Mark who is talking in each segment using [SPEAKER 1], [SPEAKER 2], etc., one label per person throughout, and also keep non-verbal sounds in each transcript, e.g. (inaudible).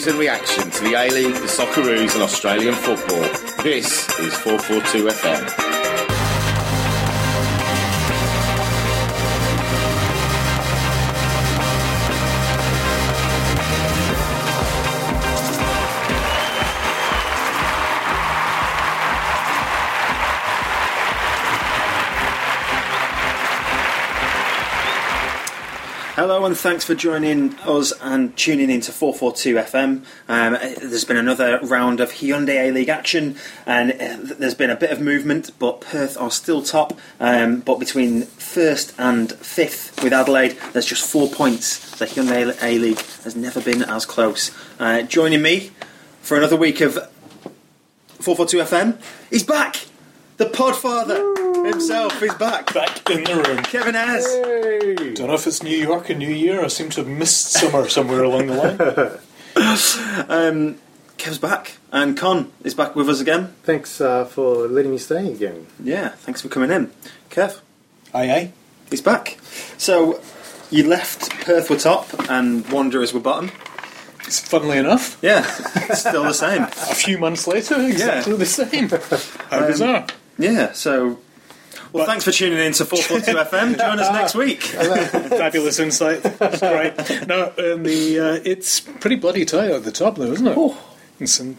[SPEAKER 1] news, and reaction to the A League, the Socceroos, and Australian football. This is 442 FM.
[SPEAKER 2] Hello and thanks for joining us and tuning into 442 FM. Um, there's been another round of Hyundai A League action and uh, there's been a bit of movement, but Perth are still top. Um, but between first and fifth with Adelaide, there's just four points. The Hyundai A League has never been as close. Uh, joining me for another week of 442 FM, he's back! The Podfather himself is back.
[SPEAKER 3] Back in the room.
[SPEAKER 2] Kevin Airs.
[SPEAKER 3] Don't know if it's New York and New Year. I seem to have missed summer somewhere along the line. (laughs)
[SPEAKER 2] Um, Kev's back, and Con is back with us again.
[SPEAKER 4] Thanks uh, for letting me stay again.
[SPEAKER 2] Yeah, thanks for coming in. Kev,
[SPEAKER 3] Aye, aye.
[SPEAKER 2] he's back. So, you left Perth were top and Wanderers were bottom.
[SPEAKER 3] It's funnily enough,
[SPEAKER 2] Yeah, (laughs) still the same.
[SPEAKER 3] a few months later, exactly the same. How bizarre.
[SPEAKER 2] Yeah, so. Well,
[SPEAKER 3] But-
[SPEAKER 2] thanks for tuning in to 442 FM. Join us next week. (laughs)
[SPEAKER 3] Fabulous insight. That's great. No, and the uh, it's pretty bloody tight at the top, though, isn't it?
[SPEAKER 2] Oh.
[SPEAKER 3] It's in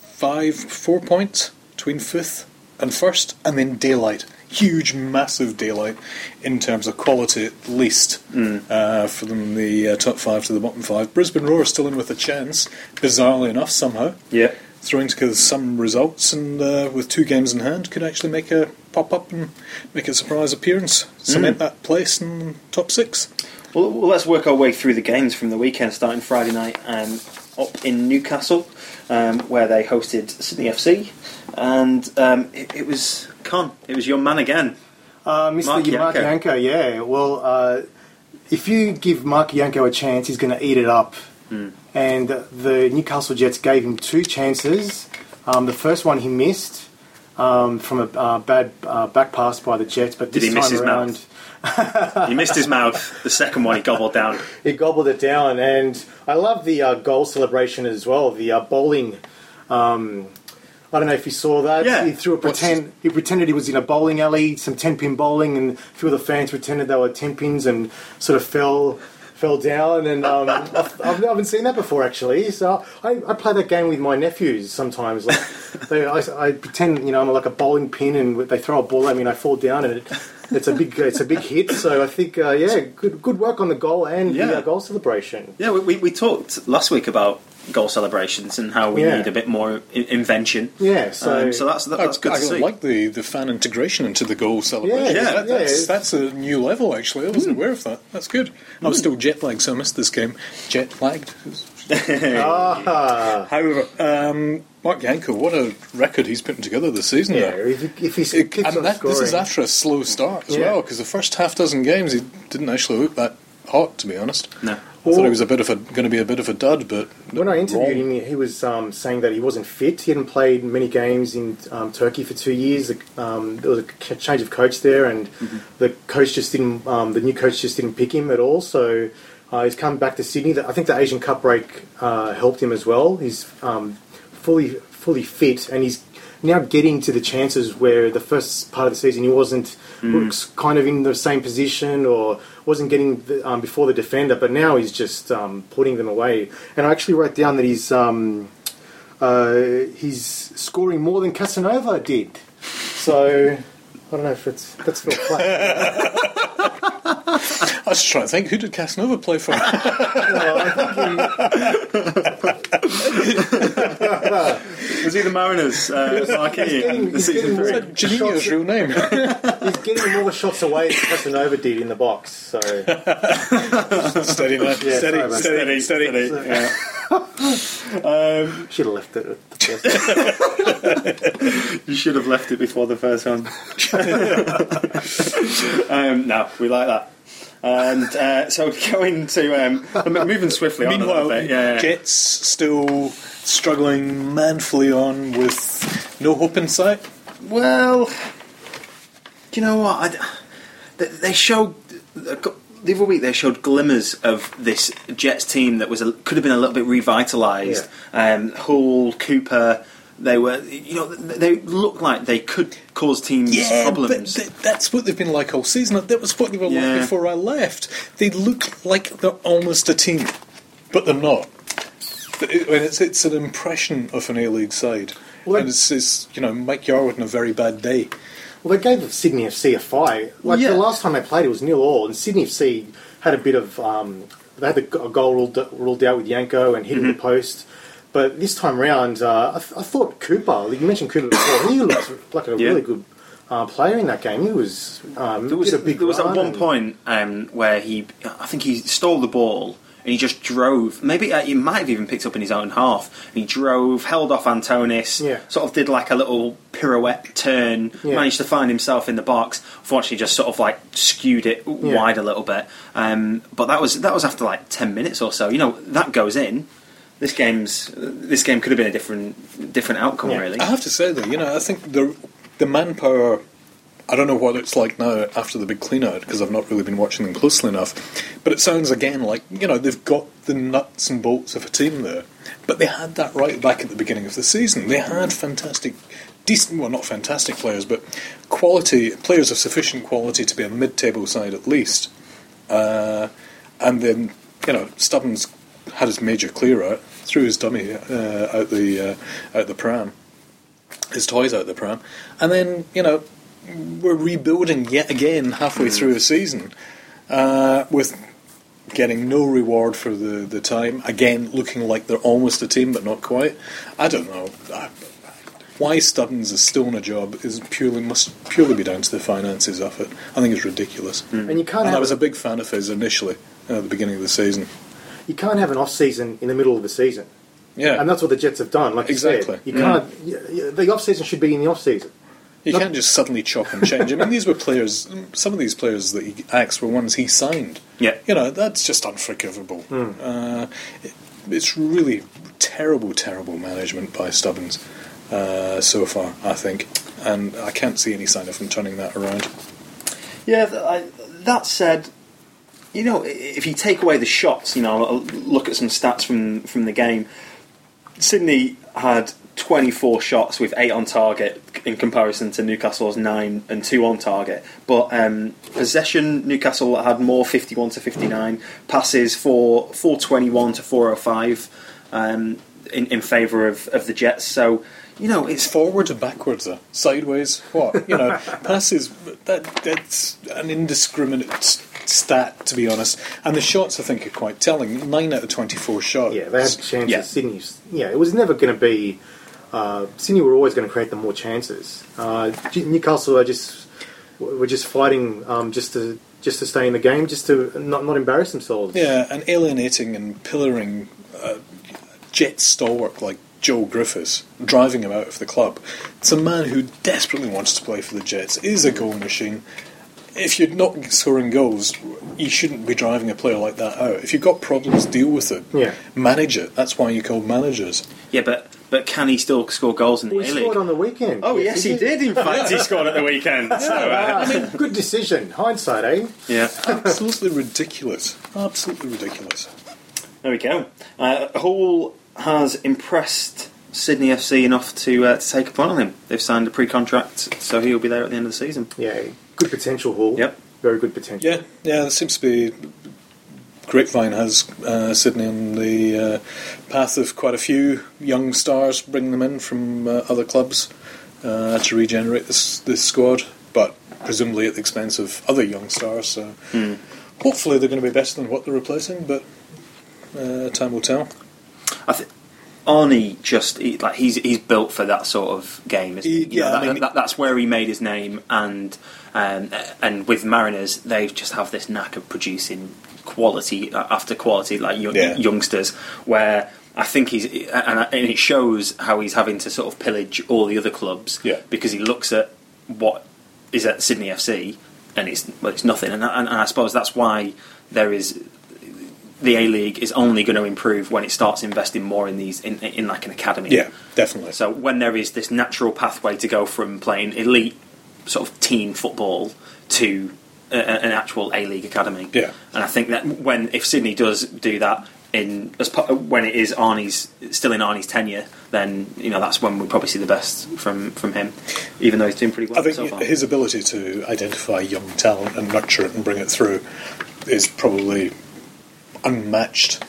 [SPEAKER 3] five, four points between fifth and first, and then daylight. Huge, massive daylight in terms of quality, at least, uh, from the uh, top five to the bottom five. Brisbane Roar still in with a chance, bizarrely enough, somehow.
[SPEAKER 2] Yeah.
[SPEAKER 3] Throwing together some results, and uh, with two games in hand, could actually make a pop up and make a surprise appearance, cement that place in top six.
[SPEAKER 2] Well, well, let's work our way through the games from the weekend, starting Friday night um, up in Newcastle, um, where they hosted Sydney FC, and um, it, it was Con. It was your man again.
[SPEAKER 4] Uh, Mr.
[SPEAKER 2] Marc
[SPEAKER 4] Marc
[SPEAKER 2] Janko.
[SPEAKER 4] Janko, yeah. Well, uh, if you give Marc Janko a chance, he's going to eat it up.
[SPEAKER 2] Hmm.
[SPEAKER 4] And the Newcastle Jets gave him two chances. Um, the first one he missed um, from a uh, bad uh, back pass by the Jets, but
[SPEAKER 2] Did
[SPEAKER 4] this
[SPEAKER 2] he miss
[SPEAKER 4] time
[SPEAKER 2] his
[SPEAKER 4] around,
[SPEAKER 2] mouth? (laughs) He missed his mouth. The second one he gobbled down. (laughs)
[SPEAKER 4] he gobbled it down. And I love the uh, goal celebration as well. The uh, bowling. Um, I don't know if you saw that.
[SPEAKER 2] Yeah.
[SPEAKER 4] He threw a pretend. He pretended he was in a bowling alley, some ten pin bowling, and a few of the fans pretended they were ten pins and sort of fell fell down. And um, (laughs) I've, I've, I haven't seen that before actually. So I, I play that game with my nephews sometimes. Like they, I, I pretend you know I'm like a bowling pin, and they throw a ball at me, and I fall down, and it, it's a big it's a big hit. So I think uh, yeah, good good work on the goal and
[SPEAKER 2] Yeah.
[SPEAKER 4] the uh, goal celebration.
[SPEAKER 2] Yeah, we, we, we talked last week about goal celebrations and how we
[SPEAKER 4] Yeah.
[SPEAKER 2] need a bit more I- invention.
[SPEAKER 4] Yeah. So,
[SPEAKER 2] Um, so that's that, that's good
[SPEAKER 3] I,
[SPEAKER 2] to
[SPEAKER 3] I
[SPEAKER 2] see.
[SPEAKER 3] like the, the fan integration into the goal celebration.
[SPEAKER 4] Yeah,
[SPEAKER 3] That-
[SPEAKER 4] yeah,
[SPEAKER 3] that's, that's a new level, actually. I wasn't aware of that. That's good. I was still jet lagged, so I missed this game. Jet lagged.
[SPEAKER 4] Ah, (laughs)
[SPEAKER 3] However, um, Marc Janko, what a record he's putting together this season.
[SPEAKER 4] yeah.
[SPEAKER 3] there.
[SPEAKER 4] If, he- if he
[SPEAKER 3] It- and that,
[SPEAKER 4] scoring,
[SPEAKER 3] this is after a slow start as
[SPEAKER 4] Yeah.
[SPEAKER 3] well, because the first half dozen games he didn't actually look that hot, to be honest.
[SPEAKER 2] No.
[SPEAKER 3] I thought he was a bit of a going to be a bit of a dud, but
[SPEAKER 4] When I interviewed
[SPEAKER 3] wrong.
[SPEAKER 4] him, he was um, saying that he wasn't fit. He hadn't played many games in um, Turkey for two years. Um, there was a change of coach there, and the coach just didn't. Um, the new coach just didn't pick him at all. So uh, he's come back to Sydney. I think the Asian Cup break uh, helped him as well. He's um, fully fully fit, and he's now getting to the chances where the first part of the season he wasn't was kind of in the same position or wasn't getting the, um, before the defender, but now he's just um, putting them away. And I actually wrote down that he's um, uh, he's scoring more than Casanova did. So I don't know if it's that's fair play. (laughs)
[SPEAKER 3] I was trying to think, who did Casanova play for? (laughs)
[SPEAKER 4] Well, I
[SPEAKER 2] Was he the Mariners? Uh, marquee (laughs)
[SPEAKER 4] he's getting-
[SPEAKER 2] in the
[SPEAKER 4] he's
[SPEAKER 2] season three?
[SPEAKER 4] more-
[SPEAKER 3] Janino's real name.
[SPEAKER 4] he's getting more shots away than Casanova did in the box. So (laughs)
[SPEAKER 3] steady, man.
[SPEAKER 4] Yeah,
[SPEAKER 3] steady,
[SPEAKER 4] sorry, man.
[SPEAKER 3] steady, steady,
[SPEAKER 2] Steady, yeah. um,
[SPEAKER 4] should have left it at the first.
[SPEAKER 2] you should have left it before the first one. um, no, we like that. And uh, so going to um, moving swiftly on a
[SPEAKER 3] Meanwhile,
[SPEAKER 2] little bit. Yeah, yeah.
[SPEAKER 3] Jets still struggling manfully on with no hope in sight.
[SPEAKER 2] Well, do you know what? I, they, they showed the other week they showed glimmers of this Jets team that was a, could have been a little bit revitalised. Um, Hoole, Cooper, they were you know they looked like they could cause teams problems.
[SPEAKER 3] but th- that's what they've been like all season. That was what they were
[SPEAKER 2] Yeah.
[SPEAKER 3] like before I left. They look like they're almost a team, but they're not. Th- I mean, it's, it's an impression of an A League side.
[SPEAKER 4] Well,
[SPEAKER 3] and it's, it's, you know, Mike Yarwood on a very bad day.
[SPEAKER 4] Well, they gave Sydney FC a fight. Like
[SPEAKER 2] Yeah.
[SPEAKER 4] the last time they played, it was nil all, and Sydney FC had a bit of. Um, they had a goal ruled, ruled out with Janko and hitting
[SPEAKER 2] Mm-hmm.
[SPEAKER 4] the post. But this time round, uh, I, th- I thought Cooper. You mentioned Cooper before. He looked (coughs) like a
[SPEAKER 2] Yeah.
[SPEAKER 4] really good uh, player in that game. He was. Um,
[SPEAKER 2] There was,
[SPEAKER 4] a big
[SPEAKER 2] there was at one point um, where he, I think he stole the ball and he just drove. Maybe uh, he might have even picked up in his own half. And he drove, held off Antonis,
[SPEAKER 4] Yeah.
[SPEAKER 2] sort of did like a little pirouette turn,
[SPEAKER 4] Yeah.
[SPEAKER 2] managed to find himself in the box. Unfortunately, just sort of like skewed it wide a little bit. Um, but that was that was after like ten minutes or so. You know that goes in. This game's this game could have been a different different outcome,
[SPEAKER 4] Yeah.
[SPEAKER 2] really.
[SPEAKER 3] I have to say though, you know, I think the the manpower. I don't know what it's like now after the big cleanout because I've not really been watching them closely enough. But it sounds again like you know they've got the nuts and bolts of a team there. But they had that right back at the beginning of the season. They had fantastic, decent, well not fantastic players, but quality players of sufficient quality to be a mid-table side at least. Uh, and then you know Stubbins had his major clear out, threw his dummy uh, out the uh, out the pram, his toys out the pram, and then you know we're rebuilding yet again halfway through a season uh, with getting no reward for the, the time. Again, looking like they're almost a team but not quite. I don't know. I, why Stubbins is still in a job is purely must purely be down to the finances of it. I think it's ridiculous.
[SPEAKER 4] And you can't
[SPEAKER 3] And I was a big fan of his initially uh, at the beginning of the season.
[SPEAKER 4] You can't have an off season in the middle of the season,
[SPEAKER 3] Yeah,
[SPEAKER 4] and that's what the Jets have done. Like you said, you can't. y- y- The off season should be in the off season.
[SPEAKER 3] You
[SPEAKER 4] Not-
[SPEAKER 3] can't just suddenly chop and change. I mean, these were players. Some of these players that he axed were ones he signed.
[SPEAKER 2] Yeah.
[SPEAKER 3] you know that's just unforgivable. Uh, it, it's really terrible, terrible management by Stubbins uh, so far. I think, and I can't see any sign of him turning that around.
[SPEAKER 2] Yeah, th- I, that said, you know, if you take away the shots, you know, I'll look at some stats from from the game. Sydney had 24 shots with eight on target in comparison to Newcastle's nine and two on target. But um, possession, Newcastle had more, 51 to 59. Passes for 421 to 405 um, in, in favour of, of the Jets. So, you know, it's
[SPEAKER 3] forwards and backwards, though. sideways. What you know, (laughs) passes. That that's an indiscriminate stat, to be honest. And the shots, I think, are quite telling. Nine out of twenty-four shots.
[SPEAKER 4] Yeah, they had chances.
[SPEAKER 2] Yeah.
[SPEAKER 4] Sydney's. Yeah, it was never going to be. Uh, Sydney were always going to create the more chances. Uh, Newcastle are just were just fighting um, just to just to stay in the game, just to not not embarrass themselves.
[SPEAKER 3] Yeah, and alienating and pillaring uh, jet stalwart like Joel Griffiths, driving him out of the club. It's a man who desperately wants to play for the Jets, is a goal machine. If you're not scoring goals, you shouldn't be driving a player like that out. If you've got problems, deal with it.
[SPEAKER 4] Yeah.
[SPEAKER 3] Manage it. That's why you're called managers.
[SPEAKER 2] yeah, but but can he still score goals in the
[SPEAKER 4] We
[SPEAKER 2] A League?
[SPEAKER 4] scored on the weekend.
[SPEAKER 2] Oh yes, he did. In (laughs) fact, he scored at the weekend. So, uh,
[SPEAKER 4] I mean, good decision. Hindsight, eh?
[SPEAKER 2] yeah,
[SPEAKER 3] Absolutely ridiculous. Absolutely ridiculous.
[SPEAKER 2] there we go. Uh, Hoole has impressed Sydney FC enough to uh, to take a punt on him. They've signed a pre-contract, so he'll be there at the end of the season.
[SPEAKER 4] Yeah, good potential, Hoole.
[SPEAKER 2] Yep.
[SPEAKER 4] Very good potential.
[SPEAKER 3] Yeah, yeah. There seems to be. Grapevine has uh, Sydney on the uh, path of quite a few young stars, bringing them in from uh, other clubs uh, to regenerate this this squad, but presumably at the expense of other young stars. So hopefully they're going to be better than what they're replacing, but uh, time will tell.
[SPEAKER 2] I think Arnie just he, like he's he's built for that sort of game. Isn't he? You know,
[SPEAKER 3] yeah, I mean-
[SPEAKER 2] that, that's where he made his name, and um, and with Mariners, they just have this knack of producing quality after quality, like young,
[SPEAKER 3] Yeah.
[SPEAKER 2] youngsters. Where I think he's and, and it shows how he's having to sort of pillage all the other clubs
[SPEAKER 3] Yeah.
[SPEAKER 2] because he looks at what is at Sydney FC and it's well, it's nothing, and, and, and I suppose that's why there is the A League is only going to improve when it starts investing more in these in, in like an academy.
[SPEAKER 3] Yeah, definitely.
[SPEAKER 2] So when there is this natural pathway to go from playing elite sort of teen football to a, an actual A League academy.
[SPEAKER 3] Yeah.
[SPEAKER 2] and I think that when if Sydney does do that in as when it is Arnie's still in Arnie's tenure, then you know that's when we probably see the best from from him, even though he's doing pretty well
[SPEAKER 3] I think
[SPEAKER 2] so far.
[SPEAKER 3] his ability to identify young talent and nurture it and bring it through is probably unmatched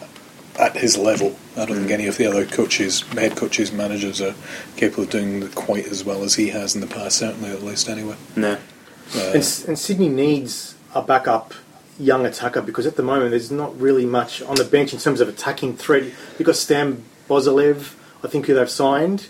[SPEAKER 3] at his level. I don't
[SPEAKER 2] Mm.
[SPEAKER 3] think any of the other coaches, head coaches, managers are capable of doing quite as well as he has in the past. Certainly, at least anyway.
[SPEAKER 2] no,
[SPEAKER 3] Uh,
[SPEAKER 4] And, S- and Sydney needs a backup young attacker because at the moment there's not really much on the bench in terms of attacking threat. You've got Stan Bozilev, I think, who they've signed,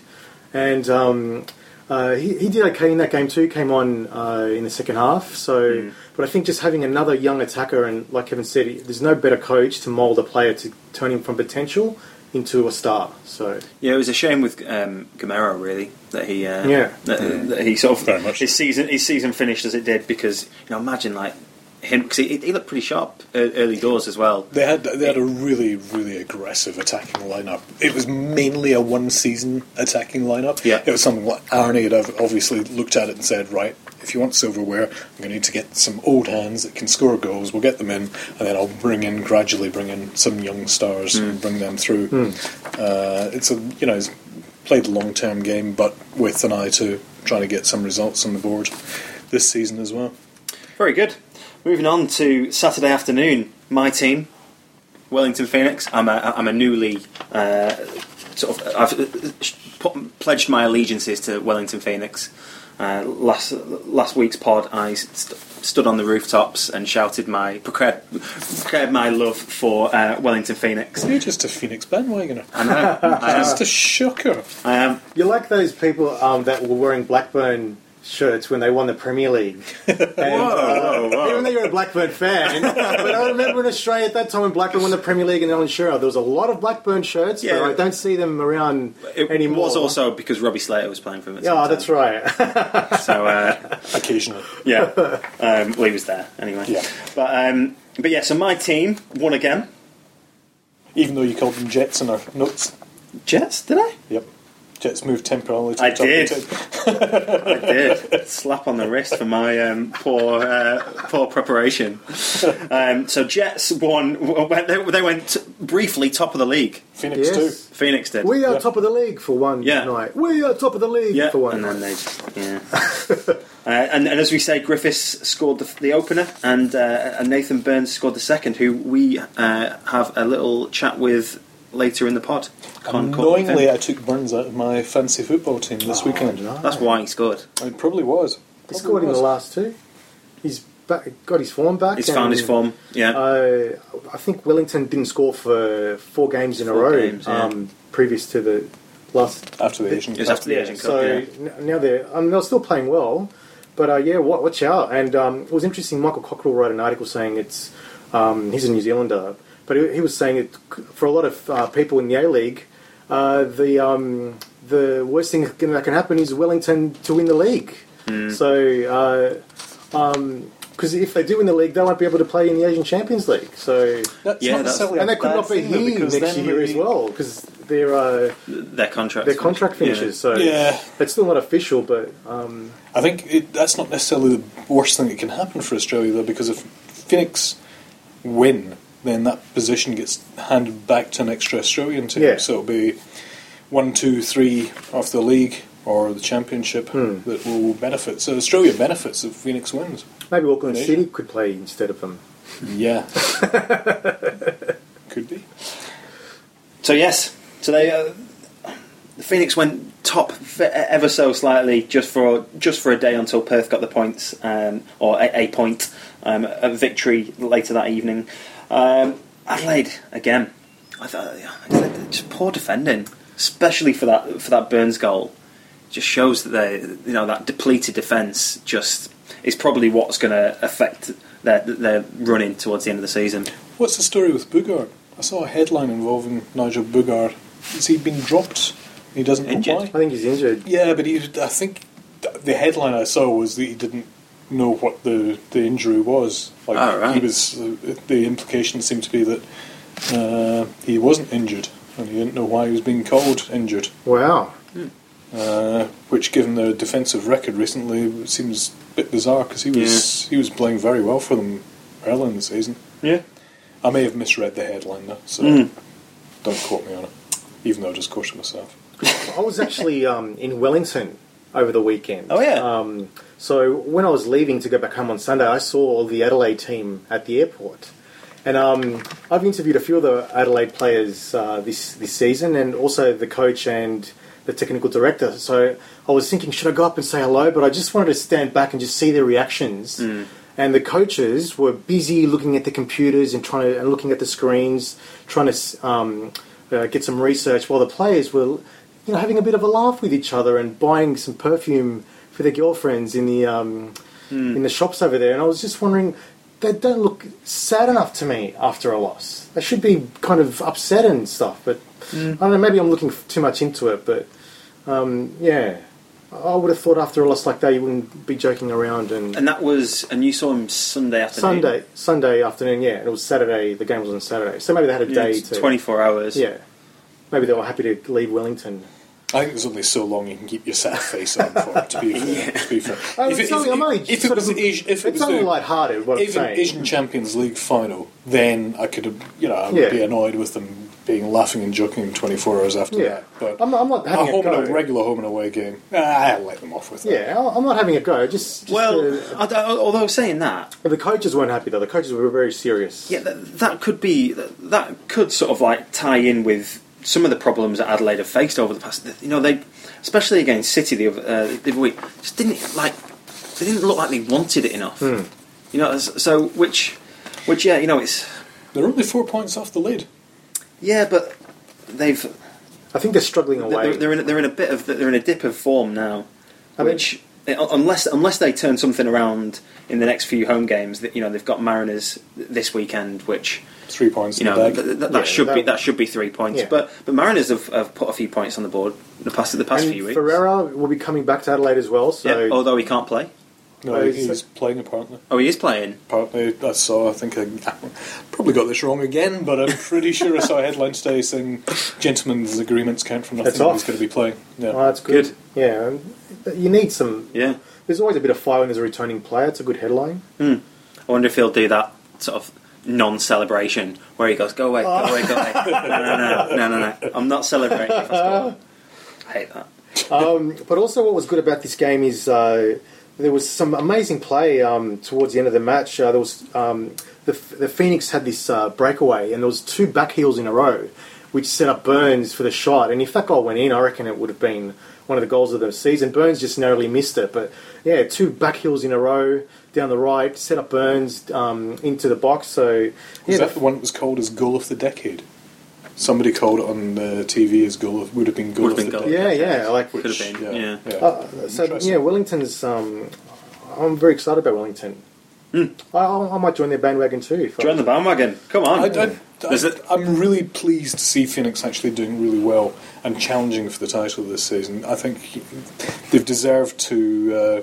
[SPEAKER 4] and um, uh, he, he did okay in that game too. Came on uh, in the second half. So, but I think just having another young attacker and, like Kevin said, there's no better coach to mould a player to turn him from potential into a star. So,
[SPEAKER 2] yeah, it was a shame with um, Gameiro really that he uh,
[SPEAKER 4] Yeah.
[SPEAKER 2] that, that he sort of
[SPEAKER 3] Very much.
[SPEAKER 2] his season his season finished as it did because you know imagine like him because he, he looked pretty sharp uh, early doors as well.
[SPEAKER 3] They had they had a really really aggressive attacking lineup. It was mainly a one season attacking lineup.
[SPEAKER 2] Yeah.
[SPEAKER 3] it was something what Arnie had obviously looked at it and said, right, if you want silverware, I'm going to need to get some old hands that can score goals. We'll get them in, and then I'll bring in gradually bring in some young stars and bring them through. Uh, it's a you know. It's, Played a long term game, but with an eye to trying to get some results on the board this season as well.
[SPEAKER 2] Very good. Moving on to Saturday afternoon, my team, Wellington Phoenix. I'm a, I'm a newly uh, sort of I've uh, put, pledged my allegiances to Wellington Phoenix. Uh, last last week's pod, I st- stood on the rooftops and shouted my proclaimed, proclaimed my love for uh, Wellington Phoenix.
[SPEAKER 3] You're just a Phoenix bandwagoner.
[SPEAKER 2] I know, I (laughs) am.
[SPEAKER 3] Just a shocker.
[SPEAKER 2] I am.
[SPEAKER 4] You're like those people um, that were wearing Blackburn shirts when they won the Premier League. (laughs) And, uh,
[SPEAKER 2] whoa, whoa.
[SPEAKER 4] Even though you're a Blackburn fan, (laughs) but I remember in Australia at that time when Blackburn won the Premier League and Alan Shearer, there was a lot of Blackburn shirts,
[SPEAKER 2] Yeah.
[SPEAKER 4] but I don't see them around
[SPEAKER 2] It
[SPEAKER 4] anymore.
[SPEAKER 2] was also because Robbie Slater was playing for them.
[SPEAKER 4] Yeah,
[SPEAKER 2] the
[SPEAKER 4] that's right. (laughs)
[SPEAKER 2] So uh,
[SPEAKER 3] Occasionally.
[SPEAKER 2] yeah, um, well, he was there anyway.
[SPEAKER 3] Yeah.
[SPEAKER 2] But um, but yeah, so my team won again.
[SPEAKER 3] Even though you called them Jets in our notes.
[SPEAKER 2] Jets, did I?
[SPEAKER 3] Yep. Jets moved temporarily to
[SPEAKER 2] I
[SPEAKER 3] the top
[SPEAKER 2] did.
[SPEAKER 3] of the table.
[SPEAKER 2] I did. Slap on the wrist for my um, poor uh, poor preparation. Um, so Jets won. They, they went briefly top of the league.
[SPEAKER 3] Phoenix
[SPEAKER 4] Yes.
[SPEAKER 3] too.
[SPEAKER 2] Phoenix did.
[SPEAKER 4] we are
[SPEAKER 3] Yeah.
[SPEAKER 4] top of the league for one
[SPEAKER 2] Yeah.
[SPEAKER 4] night. We are top of the league
[SPEAKER 2] yeah,
[SPEAKER 4] for one
[SPEAKER 2] and
[SPEAKER 4] night.
[SPEAKER 2] then they just yeah. uh, and, and as we say, Griffiths scored the, the opener, and uh, and Nathan Burns scored the second, who we uh, have a little chat with later in the pod. Con- con-
[SPEAKER 3] Knowingly, I took Burns out of my fancy football team this
[SPEAKER 4] Oh,
[SPEAKER 3] weekend.
[SPEAKER 4] no.
[SPEAKER 2] That's why he scored.
[SPEAKER 3] It probably was.
[SPEAKER 4] He
[SPEAKER 3] Probably
[SPEAKER 4] scored in
[SPEAKER 3] was.
[SPEAKER 4] the last two. He's back, got his form back.
[SPEAKER 2] He's found his form. Yeah.
[SPEAKER 4] Uh, I think Wellington didn't score for four games in a row
[SPEAKER 2] games, yeah.
[SPEAKER 4] um, previous to the last.
[SPEAKER 3] After the Asian
[SPEAKER 2] It was
[SPEAKER 3] Cup.
[SPEAKER 2] after the Asian Cup.
[SPEAKER 4] so
[SPEAKER 2] yeah.
[SPEAKER 4] n- now they're um, they're still playing well, but uh, yeah, wa- watch out. And um, it was interesting. Michael Cockerill wrote an article saying it's um, he's a New Zealander, but he, he was saying it for a lot of uh, people in the A League. Uh, the um, the worst thing that can happen is Wellington to win the league.
[SPEAKER 2] Hmm.
[SPEAKER 4] So. Uh, um, because if they do win the league, they won't be able to play in the Asian Champions League. So,
[SPEAKER 3] That's
[SPEAKER 2] Yeah,
[SPEAKER 3] not
[SPEAKER 2] that's-
[SPEAKER 4] and
[SPEAKER 3] a
[SPEAKER 4] they could not be here next year
[SPEAKER 3] they-
[SPEAKER 4] as well because their uh,
[SPEAKER 2] Their contract.
[SPEAKER 4] their contract finishes. So
[SPEAKER 3] Yeah.
[SPEAKER 4] it's still not official, but um,
[SPEAKER 3] I think it, that's not necessarily the worst thing that can happen for Australia, though, because if Phoenix win, then that position gets handed back to an extra Australian team.
[SPEAKER 4] Yeah.
[SPEAKER 3] So it'll be one, two, three off the league or the championship
[SPEAKER 4] Hmm.
[SPEAKER 3] that will benefit. So Australia benefits if Phoenix wins.
[SPEAKER 4] maybe Auckland
[SPEAKER 3] Nation.
[SPEAKER 4] City could play instead of them.
[SPEAKER 3] Yeah. (laughs) Could be.
[SPEAKER 2] So yes, so they uh, the Phoenix went top ever so slightly just for just for a day until Perth got the points um, or a, a point um, a victory later that evening. Um, Adelaide again. I thought yeah, it's just poor defending, especially for that for that Burns goal. Just shows that they you know that depleted defence just is probably what's going to affect their their running towards the end of the season.
[SPEAKER 3] What's the story with Boogaard? I saw a headline involving Nigel Boogaard. Has he been dropped? He doesn't know
[SPEAKER 2] Injured.
[SPEAKER 3] why.
[SPEAKER 4] I think he's injured.
[SPEAKER 3] Yeah, but he, I think the headline I saw was that he didn't know what the, the injury was. Like
[SPEAKER 2] Oh, right.
[SPEAKER 3] he was, uh, the implication seemed to be that uh, he wasn't injured and he didn't know why he was being called injured.
[SPEAKER 4] Wow.
[SPEAKER 3] Uh, which, given their defensive record recently, seems a bit bizarre because he was he was playing very well for them early in the season.
[SPEAKER 2] Yeah.
[SPEAKER 3] I may have misread the headline though, so
[SPEAKER 2] Mm.
[SPEAKER 3] don't quote me on it. Even though I just quoted myself.
[SPEAKER 4] I was actually um, in Wellington over the weekend.
[SPEAKER 2] Oh, yeah.
[SPEAKER 4] Um, so when I was leaving to go back home on Sunday, I saw the Adelaide team at the airport, and um, I've interviewed a few of the Adelaide players uh, this this season, and also the coach and the technical director. So I was thinking, should I go up and say hello? But I just wanted to stand back and just see their reactions. And the coaches were busy looking at the computers and trying to and looking at the screens, trying to um, uh, get some research, while the players were, you know, having a bit of a laugh with each other and buying some perfume for their girlfriends in the um, in the shops over there. And I was just wondering, they don't look sad enough to me after a loss. They should be kind of upset and stuff. But I don't know. Maybe I'm looking too much into it. But um, yeah, I would have thought after a loss like that, you wouldn't be joking around and.
[SPEAKER 2] And that was, and you saw him Sunday afternoon.
[SPEAKER 4] Sunday, Sunday afternoon, yeah. And it was Saturday. The game was on Saturday, so maybe they had a
[SPEAKER 2] Yeah,
[SPEAKER 4] day to.
[SPEAKER 2] 24 hours.
[SPEAKER 4] Yeah, maybe they were happy to leave Wellington.
[SPEAKER 3] I think there's only so long you can keep your sad face on for. To be (laughs) fair, to be fair.
[SPEAKER 4] Oh,
[SPEAKER 3] If it-
[SPEAKER 4] it's
[SPEAKER 3] if
[SPEAKER 4] only,
[SPEAKER 3] it-
[SPEAKER 4] I'm
[SPEAKER 3] if it was
[SPEAKER 4] of-
[SPEAKER 3] Asi- if it
[SPEAKER 4] it's
[SPEAKER 3] was
[SPEAKER 4] only
[SPEAKER 3] the-
[SPEAKER 4] light-hearted. What I'm
[SPEAKER 3] even
[SPEAKER 4] saying.
[SPEAKER 3] Asian Champions League final, then I could you know, I would
[SPEAKER 4] Yeah.
[SPEAKER 3] be annoyed with them being laughing and joking 24 hours after
[SPEAKER 4] Yeah.
[SPEAKER 3] that. But
[SPEAKER 4] I'm, I'm not having a,
[SPEAKER 3] home
[SPEAKER 4] go.
[SPEAKER 3] and a regular home and away game, I'll let them off with that.
[SPEAKER 4] yeah, I'm not having a go. Just, just
[SPEAKER 2] Well,
[SPEAKER 4] uh,
[SPEAKER 2] I don't- although saying that,
[SPEAKER 4] the coaches weren't happy though. The coaches were very serious.
[SPEAKER 2] yeah, that, that could be that could sort of like tie in with some of the problems that Adelaide have faced over the past. You know, they especially against City the other, uh, the other week just didn't like they didn't look like they wanted it enough.
[SPEAKER 4] Hmm.
[SPEAKER 2] You know, so which which yeah, you know, it's
[SPEAKER 3] They're only four points off the lead.
[SPEAKER 2] yeah, but they've
[SPEAKER 4] I think they're struggling away.
[SPEAKER 2] they're, they're in a, they're in a bit of they're in a dip of form now,
[SPEAKER 4] I mean-
[SPEAKER 2] which. Unless unless they turn something around in the next few home games, that you know they've got Mariners this weekend, which
[SPEAKER 3] Three points
[SPEAKER 2] you
[SPEAKER 3] in
[SPEAKER 2] know
[SPEAKER 3] the
[SPEAKER 2] th-
[SPEAKER 3] bag.
[SPEAKER 2] th- that
[SPEAKER 4] Yeah,
[SPEAKER 2] should be
[SPEAKER 4] that-
[SPEAKER 2] that should be three points.
[SPEAKER 4] Yeah.
[SPEAKER 2] But but Mariners have, have put a few points on the board the past the past
[SPEAKER 4] and
[SPEAKER 2] few weeks.
[SPEAKER 4] Ferreira will be coming back to Adelaide as well. So
[SPEAKER 2] yeah, although he can't play.
[SPEAKER 3] No, he's
[SPEAKER 4] is
[SPEAKER 3] playing apparently.
[SPEAKER 2] Oh, he is playing.
[SPEAKER 3] Apparently, I saw. I think I probably got this wrong again, but I'm pretty sure I saw a headline today saying "Gentlemen's agreements count for nothing."
[SPEAKER 4] That's off.
[SPEAKER 3] He's going to be playing. Yeah.
[SPEAKER 4] oh, that's good.
[SPEAKER 2] Good.
[SPEAKER 4] Yeah, you need some.
[SPEAKER 2] Yeah.
[SPEAKER 4] There's always a bit of fire when there's a returning player. It's a good headline.
[SPEAKER 2] I wonder if he'll do that sort of non-celebration where he goes, "Go away, go away, go away." (laughs) No, no, no, no, no, no. I'm not celebrating if I score. I hate that.
[SPEAKER 4] Um, but also, what was good about this game is uh, there was some amazing play um, towards the end of the match. Uh, there was um, the, the Phoenix had this uh, breakaway, and there was two back heels in a row, which set up Burns for the shot. And if that goal went in, I reckon it would have been one of the goals of the season. Burns just narrowly missed it, but yeah, two back heels in a row down the right, set up Burns um, into the box. So
[SPEAKER 3] Was
[SPEAKER 4] yeah,
[SPEAKER 3] that
[SPEAKER 4] the-
[SPEAKER 3] one that was called as goal of the decade? Somebody called it on the TV as goal of, would have been goal
[SPEAKER 2] Would have
[SPEAKER 3] of
[SPEAKER 2] been
[SPEAKER 3] the
[SPEAKER 2] goal.
[SPEAKER 3] decade.
[SPEAKER 4] yeah, yeah, I like
[SPEAKER 2] Could have been, yeah.
[SPEAKER 4] Uh, so yeah, Wellington's. Um, I'm very excited about Wellington. I, I, I might join their bandwagon too. If I-
[SPEAKER 2] Join the bandwagon. Come on.
[SPEAKER 3] I, I,
[SPEAKER 2] There's a-
[SPEAKER 3] I, am really pleased to see Phoenix actually doing really well and challenging for the title this season. I think they've deserved to uh,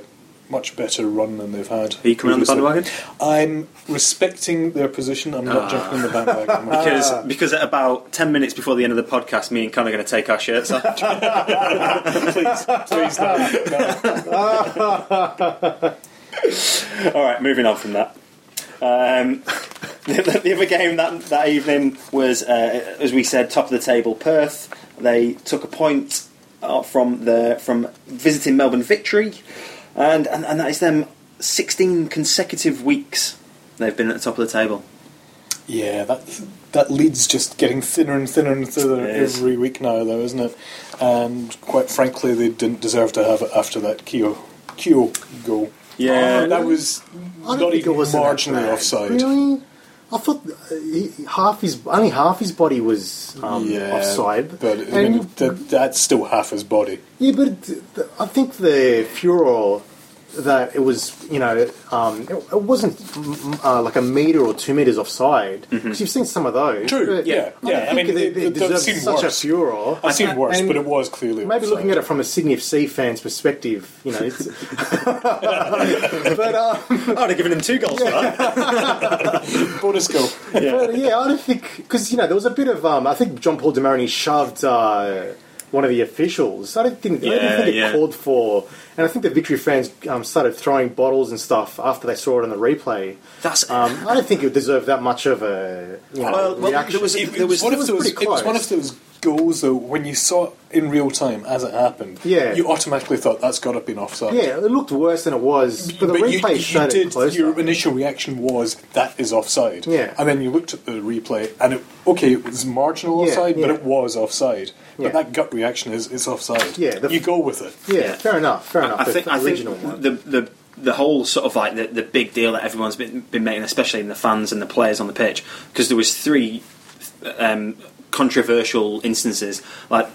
[SPEAKER 3] much better run than they've had.
[SPEAKER 2] Are you coming on the bandwagon?
[SPEAKER 3] I'm respecting their position. I'm not
[SPEAKER 2] Ah.
[SPEAKER 3] jumping on the bandwagon. (laughs)
[SPEAKER 2] Because because at about ten minutes before the end of the podcast, me and Con are going to take our shirts off. (laughs)
[SPEAKER 3] please, please, no, no. (laughs)
[SPEAKER 2] All right, moving on from that. Um, the, the other game that that evening was, uh, as we said, top of the table. Perth. They took a point uh, from the from visiting Melbourne Victory, and, and and that is them sixteen consecutive weeks they've been at the top of the table.
[SPEAKER 3] Yeah, that that lead's just getting thinner and thinner and thinner every week now, though, isn't it? And quite frankly, they didn't deserve to have it after that Keogh Keogh goal.
[SPEAKER 2] Yeah.
[SPEAKER 3] Uh, that was
[SPEAKER 4] I don't
[SPEAKER 3] even
[SPEAKER 4] it was that
[SPEAKER 3] marginally offside.
[SPEAKER 4] Really? I thought uh, he, half his only half his body was um,
[SPEAKER 3] yeah,
[SPEAKER 4] offside.
[SPEAKER 3] but I mean, that, that's still half his body.
[SPEAKER 4] yeah, but th- th- I think the furor that it was, you know, um, it, it wasn't mm, uh, like a meter or two meters offside. Because you've seen some of those.
[SPEAKER 3] True,
[SPEAKER 4] but
[SPEAKER 3] yeah,
[SPEAKER 4] I,
[SPEAKER 3] yeah, I mean,
[SPEAKER 4] they,
[SPEAKER 3] it-
[SPEAKER 4] they
[SPEAKER 3] it
[SPEAKER 4] deserve such
[SPEAKER 3] worse.
[SPEAKER 4] a furor.
[SPEAKER 3] I've seen worse,
[SPEAKER 4] And
[SPEAKER 3] but it was clearly
[SPEAKER 4] Maybe
[SPEAKER 3] offside.
[SPEAKER 4] looking at it from a Sydney FC fan's perspective, you know. It's, (laughs) but um,
[SPEAKER 2] I would have given him two goals for that. (laughs)
[SPEAKER 3] bonus goal.
[SPEAKER 4] But, yeah, I don't think because you know there was a bit of um, I think John Paul Demarini shoved uh, one of the officials. I don't think, I
[SPEAKER 2] Yeah,
[SPEAKER 4] think
[SPEAKER 2] yeah.
[SPEAKER 4] it called for, and I think the Victory fans um, started throwing bottles and stuff after they saw it on the replay.
[SPEAKER 2] That's
[SPEAKER 4] Um, I don't think it deserved that much of a you know,
[SPEAKER 2] Well, well,
[SPEAKER 4] reaction.
[SPEAKER 2] there was-
[SPEAKER 3] It,
[SPEAKER 2] there was-
[SPEAKER 4] it
[SPEAKER 3] of
[SPEAKER 4] was pretty
[SPEAKER 3] It was one
[SPEAKER 4] close.
[SPEAKER 3] of those goals though. When you saw it in real time as it happened,
[SPEAKER 4] Yeah.
[SPEAKER 3] you automatically thought that's got to be been offside.
[SPEAKER 4] yeah, it looked worse than it was, but the
[SPEAKER 3] you,
[SPEAKER 4] replay
[SPEAKER 3] you
[SPEAKER 4] showed
[SPEAKER 3] did.
[SPEAKER 4] it closer.
[SPEAKER 3] Your initial reaction was that is offside.
[SPEAKER 4] Yeah.
[SPEAKER 3] and then you looked at the replay, and it okay, it was marginal
[SPEAKER 4] Yeah,
[SPEAKER 3] offside, but it was offside.
[SPEAKER 4] Yeah.
[SPEAKER 3] But that gut reaction is it's offside.
[SPEAKER 4] Yeah, the-
[SPEAKER 3] you go with it.
[SPEAKER 4] yeah,
[SPEAKER 2] Yeah.
[SPEAKER 4] fair enough, fair enough.
[SPEAKER 2] I
[SPEAKER 4] the
[SPEAKER 2] think I think
[SPEAKER 4] original one.
[SPEAKER 2] the the the whole sort of like the, the big deal that everyone's been been making, especially in the fans and the players on the pitch, because there was three um, controversial instances. Like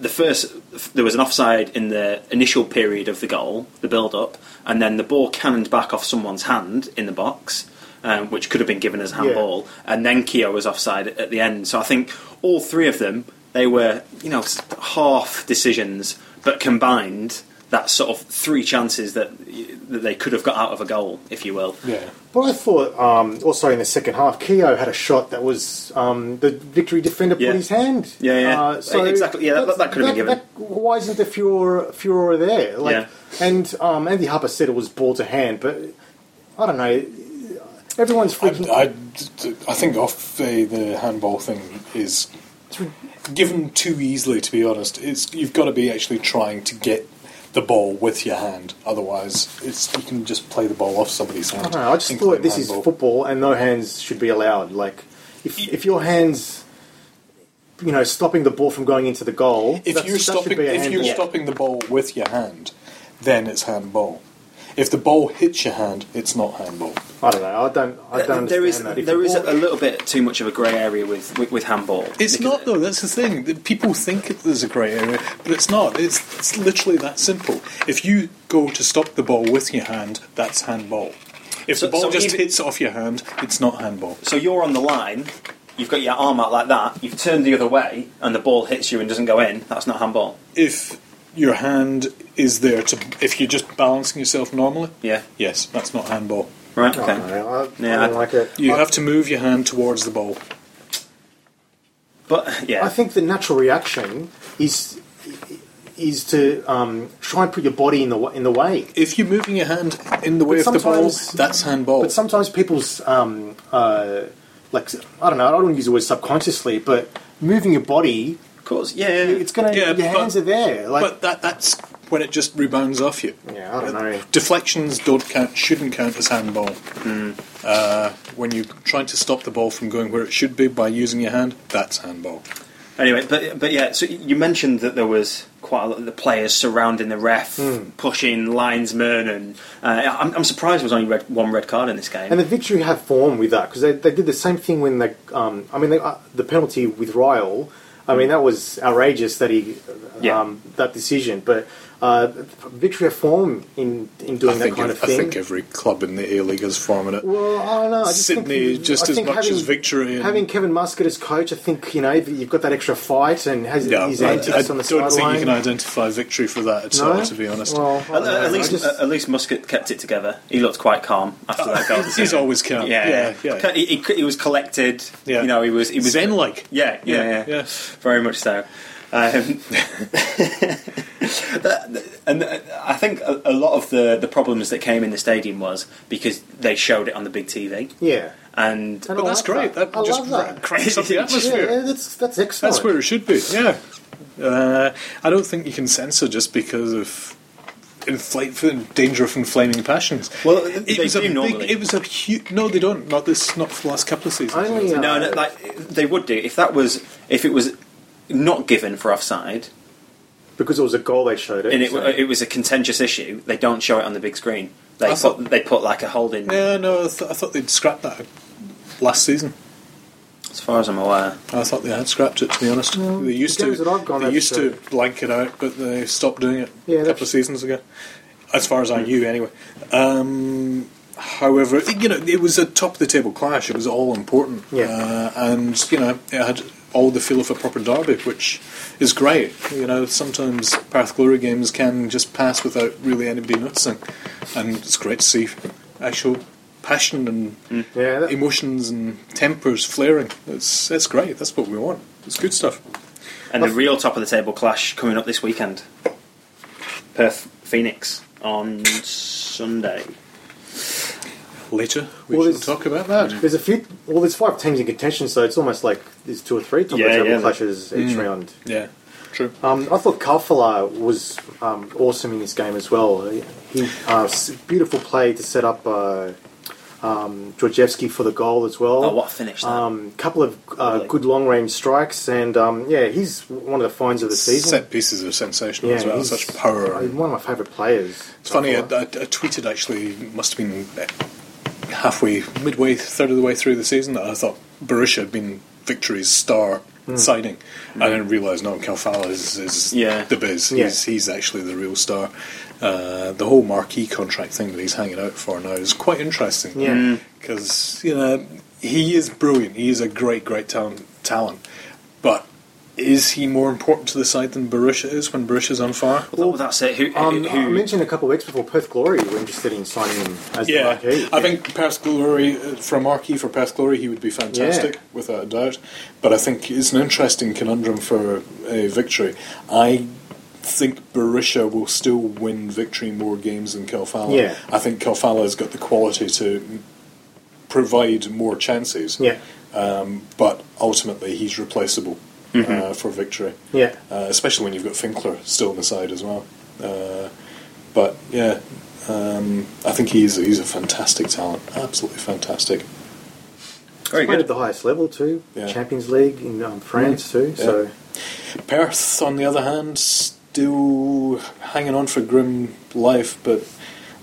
[SPEAKER 2] the first, there was an offside in the initial period of the goal, the build up, and then the ball cannoned back off someone's hand in the box. Um, which could have been given as handball, and then Keogh was offside at the end. So I think all three of them, they were, you know, half decisions, but combined, that sort of three chances that that they could have got out of a goal, if you will.
[SPEAKER 3] Yeah.
[SPEAKER 4] But I thought, um, also in the second half, Keogh had a shot that was um, the victory defender
[SPEAKER 2] Yeah.
[SPEAKER 4] put his hand.
[SPEAKER 2] Yeah, yeah.
[SPEAKER 4] Uh, so
[SPEAKER 2] Exactly, yeah, that- that could have been given.
[SPEAKER 4] why isn't the furor, furor there? Like,
[SPEAKER 2] Yeah.
[SPEAKER 4] And um, Andy Harper said it was ball to hand, but I don't know. Everyone's freaking.
[SPEAKER 3] I, I, I think off the, the handball thing is given too easily. To be honest, it's you've got to be actually trying to get the ball with your hand. Otherwise, it's you can just play the ball off somebody's
[SPEAKER 4] I
[SPEAKER 3] hand.
[SPEAKER 4] don't know. I just thought this is football, and no hands should be allowed. Like, if if your hands, you know, stopping the ball from going into the goal,
[SPEAKER 3] If you're stopping, if you're stopping the ball with your hand, then it's handball. If the ball hits your hand, it's not handball.
[SPEAKER 4] I don't know. I don't. I don't
[SPEAKER 2] there
[SPEAKER 4] understand
[SPEAKER 2] is
[SPEAKER 4] that. If
[SPEAKER 2] there
[SPEAKER 4] the
[SPEAKER 2] is
[SPEAKER 4] ball-
[SPEAKER 2] a little bit too much of a grey area with, with with handball.
[SPEAKER 3] It's
[SPEAKER 2] Because-
[SPEAKER 3] not though. That's the thing. People think there's a grey area, but it's not. It's, it's literally that simple. If you go to stop the ball with your hand, that's handball. If
[SPEAKER 2] So-
[SPEAKER 3] the ball
[SPEAKER 2] so
[SPEAKER 3] just
[SPEAKER 2] even-
[SPEAKER 3] hits off your hand, it's not handball.
[SPEAKER 2] So you're on the line, you've got your arm out like that, you've turned the other way, and the ball hits you and doesn't go in. That's not handball.
[SPEAKER 3] If your hand is there to, if you're just balancing yourself normally,
[SPEAKER 2] Yeah.
[SPEAKER 3] yes, that's not handball.
[SPEAKER 2] Right. Okay.
[SPEAKER 4] don't. I,
[SPEAKER 2] Yeah,
[SPEAKER 4] I don't
[SPEAKER 2] I-
[SPEAKER 4] like it.
[SPEAKER 3] You
[SPEAKER 4] I,
[SPEAKER 3] have to move your hand towards the ball.
[SPEAKER 2] But yeah.
[SPEAKER 4] I think the natural reaction is is to um, try and put your body in the in the way.
[SPEAKER 3] If you're moving your hand in the way
[SPEAKER 4] But
[SPEAKER 3] of the ball, that's handball.
[SPEAKER 4] But sometimes people's um, uh, like I don't know. I don't want to use the word subconsciously, but moving your body,
[SPEAKER 2] of course. Yeah. yeah.
[SPEAKER 4] it's gonna.
[SPEAKER 3] Yeah,
[SPEAKER 4] your
[SPEAKER 3] but-
[SPEAKER 4] hands are there. Like
[SPEAKER 3] but that, that's when it just rebounds off you.
[SPEAKER 4] yeah, I don't know.
[SPEAKER 3] Deflections don't count, shouldn't count as handball.
[SPEAKER 4] Hmm.
[SPEAKER 3] Uh, when you're trying to stop the ball from going where it should be by using your hand, that's handball.
[SPEAKER 2] Anyway, but but yeah. So you mentioned that there was quite a lot of the players surrounding the ref,
[SPEAKER 4] Hmm.
[SPEAKER 2] pushing linesmen, and uh, I'm, I'm surprised there was only red, one red card in this game.
[SPEAKER 4] And the victory had form with that because they, they did the same thing when they. Um, I mean, they, uh, the penalty with Ryle. I mean, that was outrageous that he
[SPEAKER 2] Yeah.
[SPEAKER 4] um, that decision. But uh, victory had form in in doing
[SPEAKER 3] I
[SPEAKER 4] that kind
[SPEAKER 3] ev-
[SPEAKER 4] of
[SPEAKER 3] I think every club in the A League is forming it.
[SPEAKER 4] Well, I don't know. I just
[SPEAKER 3] Sydney,
[SPEAKER 4] think,
[SPEAKER 3] just
[SPEAKER 4] I
[SPEAKER 3] as much
[SPEAKER 4] having,
[SPEAKER 3] as victory. And,
[SPEAKER 4] Having Kevin Muscat as coach, I think you know you've got that extra fight and has
[SPEAKER 3] yeah,
[SPEAKER 4] his
[SPEAKER 3] I, I
[SPEAKER 4] antics on the
[SPEAKER 3] don't think
[SPEAKER 4] sideline.
[SPEAKER 3] you can identify victory for that at
[SPEAKER 4] No?
[SPEAKER 3] all, to be honest.
[SPEAKER 4] Well,
[SPEAKER 2] At, at least,
[SPEAKER 4] just-
[SPEAKER 2] at least Muscat kept it together. He looked quite calm after that goal.
[SPEAKER 3] He's always calm.
[SPEAKER 2] Yeah,
[SPEAKER 3] yeah, yeah.
[SPEAKER 2] He, he, he was collected.
[SPEAKER 3] Yeah.
[SPEAKER 2] You know, he was he was
[SPEAKER 3] Zen-like.
[SPEAKER 2] Yeah, yeah, yeah,
[SPEAKER 3] Yeah, yeah.
[SPEAKER 2] very much so. Um, (laughs) (laughs) and I think a, a lot of the, the problems that came in the stadium was because they showed it on the big TV,
[SPEAKER 4] yeah.
[SPEAKER 2] and
[SPEAKER 4] And
[SPEAKER 3] But that's
[SPEAKER 4] like
[SPEAKER 3] great. That,
[SPEAKER 4] I
[SPEAKER 3] just
[SPEAKER 4] love that.
[SPEAKER 3] cranks (laughs) up the
[SPEAKER 4] Yeah,
[SPEAKER 3] atmosphere.
[SPEAKER 4] that's that's excellent.
[SPEAKER 3] That's where it should be. Yeah. Uh, I don't think you can censor just because of inflate danger of inflaming passions.
[SPEAKER 2] Well,
[SPEAKER 3] it
[SPEAKER 2] they
[SPEAKER 3] was a
[SPEAKER 2] do
[SPEAKER 3] big.
[SPEAKER 2] normally.
[SPEAKER 3] It was a huge. No, they don't. Not this. Not for the last couple of seasons.
[SPEAKER 4] Only, uh,
[SPEAKER 2] no, no, like they would do if that was if it was not given for offside
[SPEAKER 4] because it was a goal they showed it.
[SPEAKER 2] and it,
[SPEAKER 4] so-
[SPEAKER 2] it was a contentious issue. They don't show it on the big screen. They
[SPEAKER 3] I
[SPEAKER 2] put
[SPEAKER 3] thought-
[SPEAKER 2] they put like a holding.
[SPEAKER 3] Yeah, no. I, th- I thought they'd scrapped that last season.
[SPEAKER 2] As far as I'm aware,
[SPEAKER 3] I thought they had scrapped it. To be honest,
[SPEAKER 4] No,
[SPEAKER 3] they used
[SPEAKER 4] the
[SPEAKER 3] to.
[SPEAKER 4] that I've gone,
[SPEAKER 3] they used to blank it out, but they stopped doing it
[SPEAKER 4] Yeah,
[SPEAKER 3] a couple of seasons ago. As far as I knew, anyway. Um, however, you know, it was a top of the table clash. It was all important,
[SPEAKER 4] Yeah.
[SPEAKER 3] uh, and you know, it had all the feel of a proper derby, which is great. You know, sometimes Perth Glory games can just pass without really anybody noticing, and it's great to see actual passion and mm.
[SPEAKER 4] yeah, that,
[SPEAKER 3] emotions and tempers flaring. It's it's great. That's what we want. It's good stuff.
[SPEAKER 2] And the real top of the table clash coming up this weekend. Perth Phoenix on Sunday.
[SPEAKER 3] Later, we
[SPEAKER 4] Well,
[SPEAKER 3] shall
[SPEAKER 4] it's-
[SPEAKER 3] talk about that.
[SPEAKER 4] There's a few. Well, there's five teams in contention, so it's almost like there's two or three top
[SPEAKER 2] Yeah,
[SPEAKER 4] table
[SPEAKER 2] yeah.
[SPEAKER 4] clashes each round.
[SPEAKER 3] Yeah, true.
[SPEAKER 4] Um, I thought Khalfallah was um, awesome in this game as well. He uh, beautiful play to set up uh, um, Georgievski for the goal as well.
[SPEAKER 2] Oh, what a finish that.
[SPEAKER 4] Um, couple of uh,
[SPEAKER 2] Lovely.
[SPEAKER 4] good long range strikes, and um, yeah, he's one of the finds of the season.
[SPEAKER 3] Set pieces are sensational
[SPEAKER 4] yeah,
[SPEAKER 3] as well. Such power.
[SPEAKER 4] One of my favourite players.
[SPEAKER 3] It's funny. I, I, I tweeted actually. Must have been halfway, midway, third of the way through the season that I thought Berisha had been Victory's star
[SPEAKER 4] Hmm.
[SPEAKER 3] signing. I didn't realise no, Khalfallah is, is
[SPEAKER 2] Yeah.
[SPEAKER 3] the biz.
[SPEAKER 4] Yeah.
[SPEAKER 3] He's, he's actually the real star. Uh, the whole marquee contract thing that he's hanging out for now is quite interesting.
[SPEAKER 4] Yeah. Mm.
[SPEAKER 3] because you know he is brilliant. He is a great, great talent. Talent, but. Is he more important to the side than Berisha is when Berisha's on fire?
[SPEAKER 2] well, that's it. Who,
[SPEAKER 4] Um,
[SPEAKER 2] who,
[SPEAKER 4] I mentioned a couple of weeks before Perth Glory were interested in signing him as the
[SPEAKER 3] Yeah,
[SPEAKER 4] marquee.
[SPEAKER 3] I think Perth Glory uh, for a marquee for Perth Glory, he would be fantastic without a doubt. But I think it's an interesting conundrum for a victory. I think Berisha will still win victory more games than Khalfallah.
[SPEAKER 4] Yeah.
[SPEAKER 3] I think Khalfallah has got the quality to provide more chances.
[SPEAKER 4] Yeah.
[SPEAKER 3] Um, but ultimately, he's replaceable uh, for victory
[SPEAKER 4] Yeah.
[SPEAKER 3] uh, especially when you've got Finkler still on the side as well. Uh, but yeah, um, I think he's he's a fantastic talent, absolutely fantastic.
[SPEAKER 2] very
[SPEAKER 4] Played
[SPEAKER 2] good.
[SPEAKER 4] at the highest level too.
[SPEAKER 3] Yeah.
[SPEAKER 4] Champions League in um, France too. So
[SPEAKER 3] Perth, on the other hand, still hanging on for grim life, but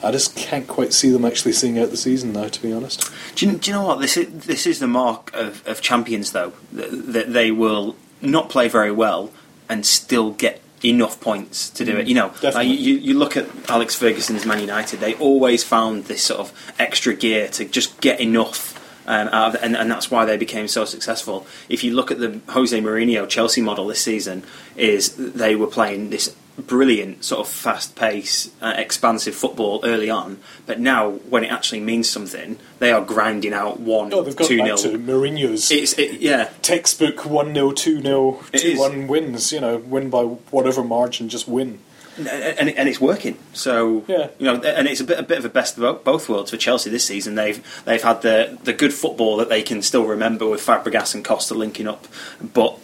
[SPEAKER 3] I just can't quite see them actually seeing out the season now. To be honest,
[SPEAKER 2] Do you, do you know what this is? This is the mark of, of champions, though, that, that they will not play very well and still get enough points to do it. You know, like you, you look at Alex Ferguson's Man United; they always found this sort of extra gear to just get enough. Um, out of, and, and that's why they became so successful. If you look at the Jose Mourinho Chelsea model this season, is they were playing this brilliant sort of fast pace, uh, expansive football early on, but now when it actually means something, they are grinding out one,
[SPEAKER 3] oh, they've got
[SPEAKER 2] two nil.
[SPEAKER 3] to Mourinho's
[SPEAKER 2] It's it, yeah,
[SPEAKER 3] textbook one 0 two 0
[SPEAKER 2] It
[SPEAKER 3] two one wins. You know, win by whatever margin, just win.
[SPEAKER 2] and, and and it's working. So
[SPEAKER 3] Yeah.
[SPEAKER 2] you know, and it's a bit a bit of a best of both worlds for Chelsea this season. They've they've had the the good football that they can still remember with Fabregas and Costa linking up, but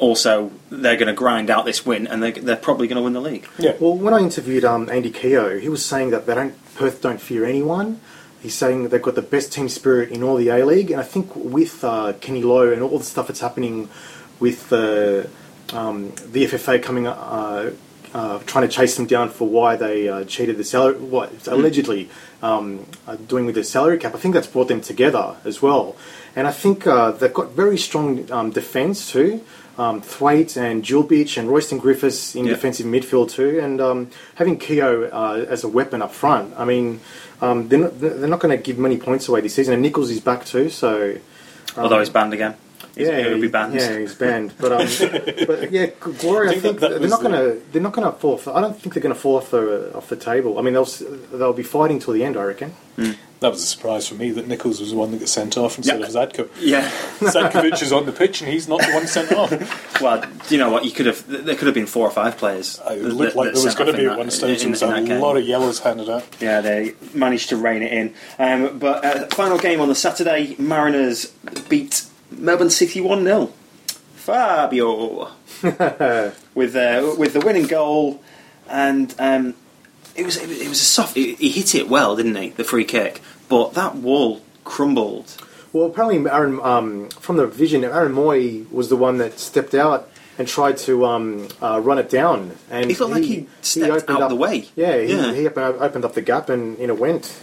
[SPEAKER 2] also they're going to grind out this win, and they're, they're probably going to win the league.
[SPEAKER 3] Yeah,
[SPEAKER 4] Well, when I interviewed um, Andy Keogh, he was saying that they don't Perth don't fear anyone. He's saying that they've got the best team spirit in all the A League, and I think with uh, Kenny Lowe and all the stuff that's happening with uh, um, the FFA coming, uh, uh, trying to chase them down for why they uh, cheated the salary, what allegedly um, uh, doing with the salary cap. I think that's brought them together as well, and I think uh, they've got very strong um, defence too. Um, Thwaite and Djulbic and Rostyn Griffiths in
[SPEAKER 2] Yeah.
[SPEAKER 4] defensive midfield too, and um, having Keogh uh, as a weapon up front. I mean, um, they're not, they're not going to give many points away this season. And Nichols is back too, so
[SPEAKER 2] Although he's banned again. He's-
[SPEAKER 4] yeah,
[SPEAKER 2] he'll be banned.
[SPEAKER 4] Yeah, he's banned. But um, (laughs) but yeah, Glory. I
[SPEAKER 3] I think
[SPEAKER 4] think,
[SPEAKER 3] that- that
[SPEAKER 4] they're
[SPEAKER 3] was
[SPEAKER 4] not
[SPEAKER 3] the-
[SPEAKER 4] going to they're not going to fall. Off, I don't think they're going to fall off the off the table. I mean, they'll they'll be fighting till the end. I reckon.
[SPEAKER 3] that was a surprise for me that Nichols was the one that got sent off instead
[SPEAKER 2] Yeah.
[SPEAKER 3] of Zadko.
[SPEAKER 2] Yeah. (laughs)
[SPEAKER 3] Zadkovich is on the pitch and he's not the one sent off. (laughs)
[SPEAKER 2] Well, you know what? You could have. There could have been four or five players.
[SPEAKER 3] It
[SPEAKER 2] that-
[SPEAKER 3] looked
[SPEAKER 2] that-
[SPEAKER 3] like there was going to be at one
[SPEAKER 2] that-
[SPEAKER 3] stage.
[SPEAKER 2] in-
[SPEAKER 3] There was
[SPEAKER 2] in
[SPEAKER 3] a
[SPEAKER 2] game.
[SPEAKER 3] lot of yellows handed out.
[SPEAKER 2] Yeah, they managed to rein it in. Um, but uh, final game on the Saturday, Mariners beat Melbourne City 1 0. Fabio! (laughs) with, uh, with the winning goal, and um, it, was, it was it was a soft. He he hit it well, didn't he? The free kick. But that wall crumbled.
[SPEAKER 4] Well, apparently, Aaron um, from the vision, Aaron Mooy was the one that stepped out and tried to um, uh, run it down. And
[SPEAKER 2] He felt like he stepped
[SPEAKER 4] opened
[SPEAKER 2] out
[SPEAKER 4] up,
[SPEAKER 2] the way.
[SPEAKER 4] Yeah, he,
[SPEAKER 2] Yeah.
[SPEAKER 4] he opened opened up the gap and in it went.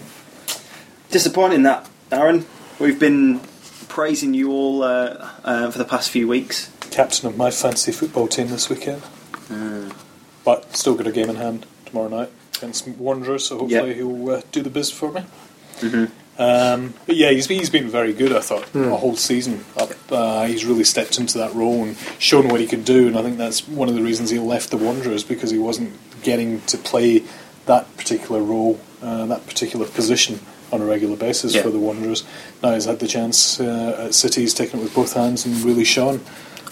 [SPEAKER 2] Disappointing that, Aaron. We've been praising you all uh, uh, for the past few weeks.
[SPEAKER 3] Captain of my fantasy football team this weekend. But still got a game in hand tomorrow night against Wanderers, so hopefully
[SPEAKER 2] Yeah.
[SPEAKER 3] he'll uh, do the biz for me. Um, but yeah, he's, he's been very good, I thought, a whole season up. Uh, he's really stepped into that role and shown what he could do, and I think that's one of the reasons he left the Wanderers because he wasn't getting to play that particular role, uh, that particular position on a regular basis
[SPEAKER 2] Yeah.
[SPEAKER 3] for the Wanderers. Now he's had the chance uh, at City, he's taken it with both hands and really shone.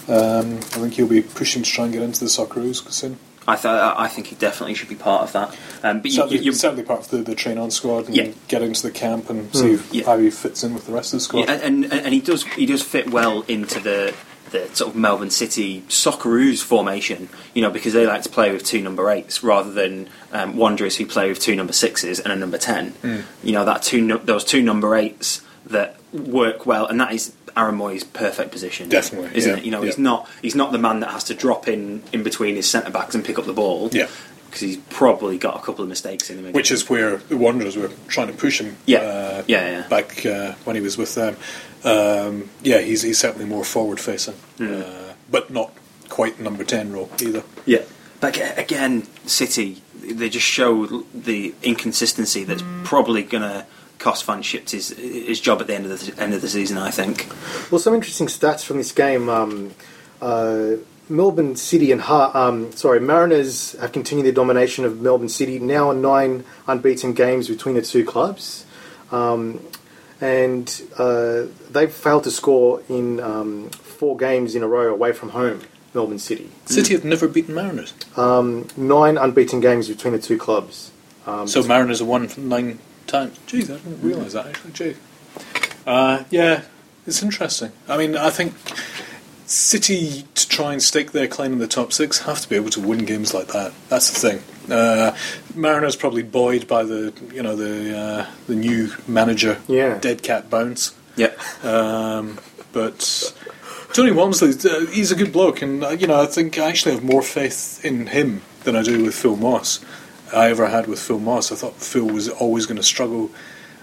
[SPEAKER 3] Um, I think he'll be pushing to try and get into the Socceroos soon.
[SPEAKER 2] I, th- I think he definitely should be part of that. Um, but
[SPEAKER 3] Certainly,
[SPEAKER 2] you,
[SPEAKER 3] certainly part of the, the train on squad and
[SPEAKER 2] Yeah.
[SPEAKER 3] get into the camp and see
[SPEAKER 2] Yeah.
[SPEAKER 3] how he fits in with the rest of the squad.
[SPEAKER 2] Yeah, and, and and he does he does fit well into the the sort of Melbourne City Socceroos formation, you know, because they like to play with two number eights rather than um, Wanderers who play with two number sixes and a number ten. You know, that two those two number eights that work well, and that is Aaron Mooy's perfect position,
[SPEAKER 3] Definitely,
[SPEAKER 2] isn't
[SPEAKER 3] yeah,
[SPEAKER 2] it? You know,
[SPEAKER 3] yeah.
[SPEAKER 2] he's not he's not the man that has to drop in in between his centre backs and pick up the ball.
[SPEAKER 3] Yeah.
[SPEAKER 2] Because he's probably got a couple of mistakes in him.
[SPEAKER 3] which is where the Wanderers were trying to push him.
[SPEAKER 2] Yeah.
[SPEAKER 3] uh,
[SPEAKER 2] Yeah, yeah.
[SPEAKER 3] Back uh, when he was with them, um, yeah, he's he's certainly more forward facing,
[SPEAKER 2] Hmm.
[SPEAKER 3] uh, but not quite number ten role either.
[SPEAKER 2] Yeah. But again, City, they just show the inconsistency that's probably going to cost Van 't Schip his, his job at the end of the end of the season. I think.
[SPEAKER 4] Well, some interesting stats from this game. Um, uh, Melbourne City and Har- um, sorry, Mariners have continued their domination of Melbourne City. Now on nine unbeaten games between the two clubs, um, and uh, they've failed to score in um, four games in a row away from home. Melbourne City,
[SPEAKER 3] City have never beaten Mariners,
[SPEAKER 4] um, nine unbeaten games between the two clubs. Um,
[SPEAKER 3] so Mariners have won nine times. Jeez, I didn't realise that actually. Gee, uh, yeah, it's interesting. I mean, I think City to try and stake their claim in the top six have to be able to win games like that. That's the thing. Uh, Mariners probably buoyed by the you know the uh, the new manager,
[SPEAKER 4] Yeah.
[SPEAKER 3] dead cat bounce.
[SPEAKER 2] Yeah.
[SPEAKER 3] Um, but Tony Walmsley, uh, he's a good bloke, and uh, you know I think I actually have more faith in him than I do with Phil Moss. I ever had with Phil Moss. I thought Phil was always going to struggle,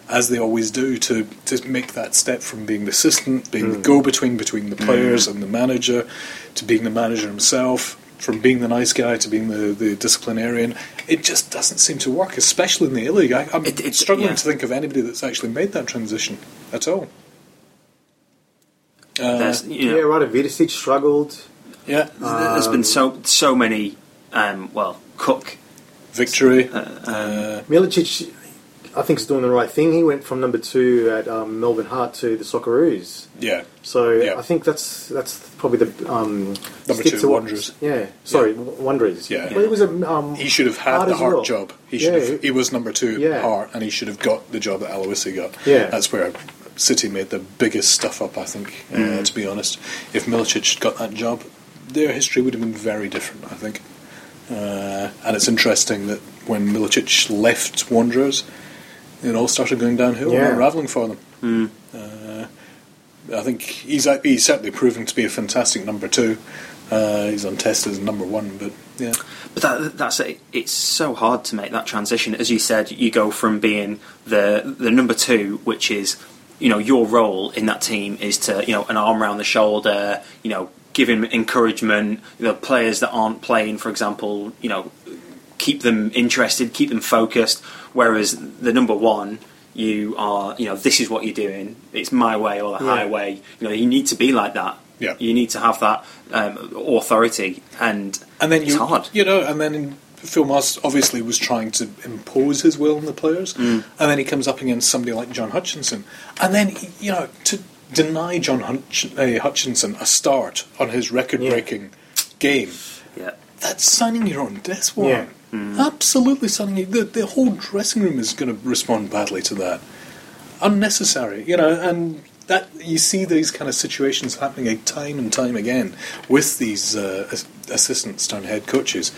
[SPEAKER 3] as they always do, to to make that step from being the assistant, being the go-between between the players and the manager, to being the manager himself. From being the nice guy to being the, the disciplinarian, it just doesn't seem to work, especially in the A League. I, I'm
[SPEAKER 2] It- it-
[SPEAKER 3] struggling
[SPEAKER 2] yeah.
[SPEAKER 3] to think of anybody that's actually made that transition at all. Uh,
[SPEAKER 2] you know,
[SPEAKER 4] yeah, right. Vidicic struggled.
[SPEAKER 3] yeah,
[SPEAKER 2] there's been so so many. Um, well, Cook.
[SPEAKER 3] victory.
[SPEAKER 2] Uh,
[SPEAKER 3] Uh,
[SPEAKER 4] Milicic, I think, he's doing the right thing. He went from number two at um, Melbourne Heart to the Socceroos.
[SPEAKER 3] yeah,
[SPEAKER 4] So
[SPEAKER 3] Yeah.
[SPEAKER 4] I think that's that's probably the um,
[SPEAKER 3] Number two, Wanderers.
[SPEAKER 4] Yeah, sorry, Wanderers.
[SPEAKER 3] Yeah.
[SPEAKER 4] Well, it was a um,
[SPEAKER 3] he should have had
[SPEAKER 4] Hart
[SPEAKER 3] the Heart
[SPEAKER 4] well.
[SPEAKER 3] job. He should
[SPEAKER 4] Yeah.
[SPEAKER 3] have. He was number two
[SPEAKER 4] Yeah.
[SPEAKER 3] Heart, and he should have got the job that Aloisi got.
[SPEAKER 4] Yeah.
[SPEAKER 3] that's where City made the biggest stuff up. I think, uh, to be honest, if Milicic had got that job, their history would have been very different. I think, uh, and it's interesting that when Milicic left Wanderers, it all started going downhill
[SPEAKER 4] Yeah.
[SPEAKER 3] and unraveling for them. Uh, I think he's he's certainly proving to be a fantastic number two. Uh, he's untested as number one, but yeah,
[SPEAKER 2] But that, that's it. It's so hard to make that transition. As you said, you go from being the the number two, which is you know your role in that team is to you know an arm around the shoulder, you know, give him encouragement. You know, players that aren't playing, for example, you know, keep them interested, keep them focused. Whereas the number one, you are, you know, this is what you're doing. It's my way or the
[SPEAKER 4] Yeah.
[SPEAKER 2] highway. You know, you need to be like that.
[SPEAKER 3] Yeah.
[SPEAKER 2] You need to have that um, authority, and
[SPEAKER 3] and then
[SPEAKER 2] it's
[SPEAKER 3] you
[SPEAKER 2] hard.
[SPEAKER 3] you know, and then Phil Moss obviously was trying to impose his will on the players,
[SPEAKER 2] Mm.
[SPEAKER 3] and then he comes up against somebody like John Hutchinson, and then you know to deny John Hutch- uh, Hutchinson a start on his record-breaking game.
[SPEAKER 2] Yeah.
[SPEAKER 3] That's signing your own death warrant. Absolutely signing it. The, the whole dressing room is going to respond badly to that. Unnecessary, you know, and that you see these kind of situations happening time and time again with these uh, as- assistants turned head coaches.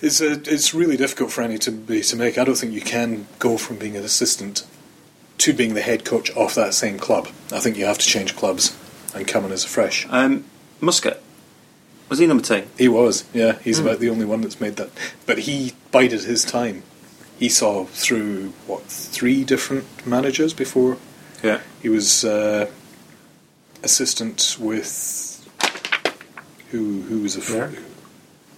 [SPEAKER 3] It's a, it's really difficult for any to be to make. I don't think you can go from being an assistant to being the head coach of that same club. I think you have to change clubs and come in as a fresh.
[SPEAKER 2] Um, Muscat. Was he number two?
[SPEAKER 3] He was, yeah. He's about the only one that's made that. But he bided his time. He saw through what three different managers before
[SPEAKER 2] Yeah.
[SPEAKER 3] he was uh, assistant with who? Who was a f-
[SPEAKER 4] Merrick?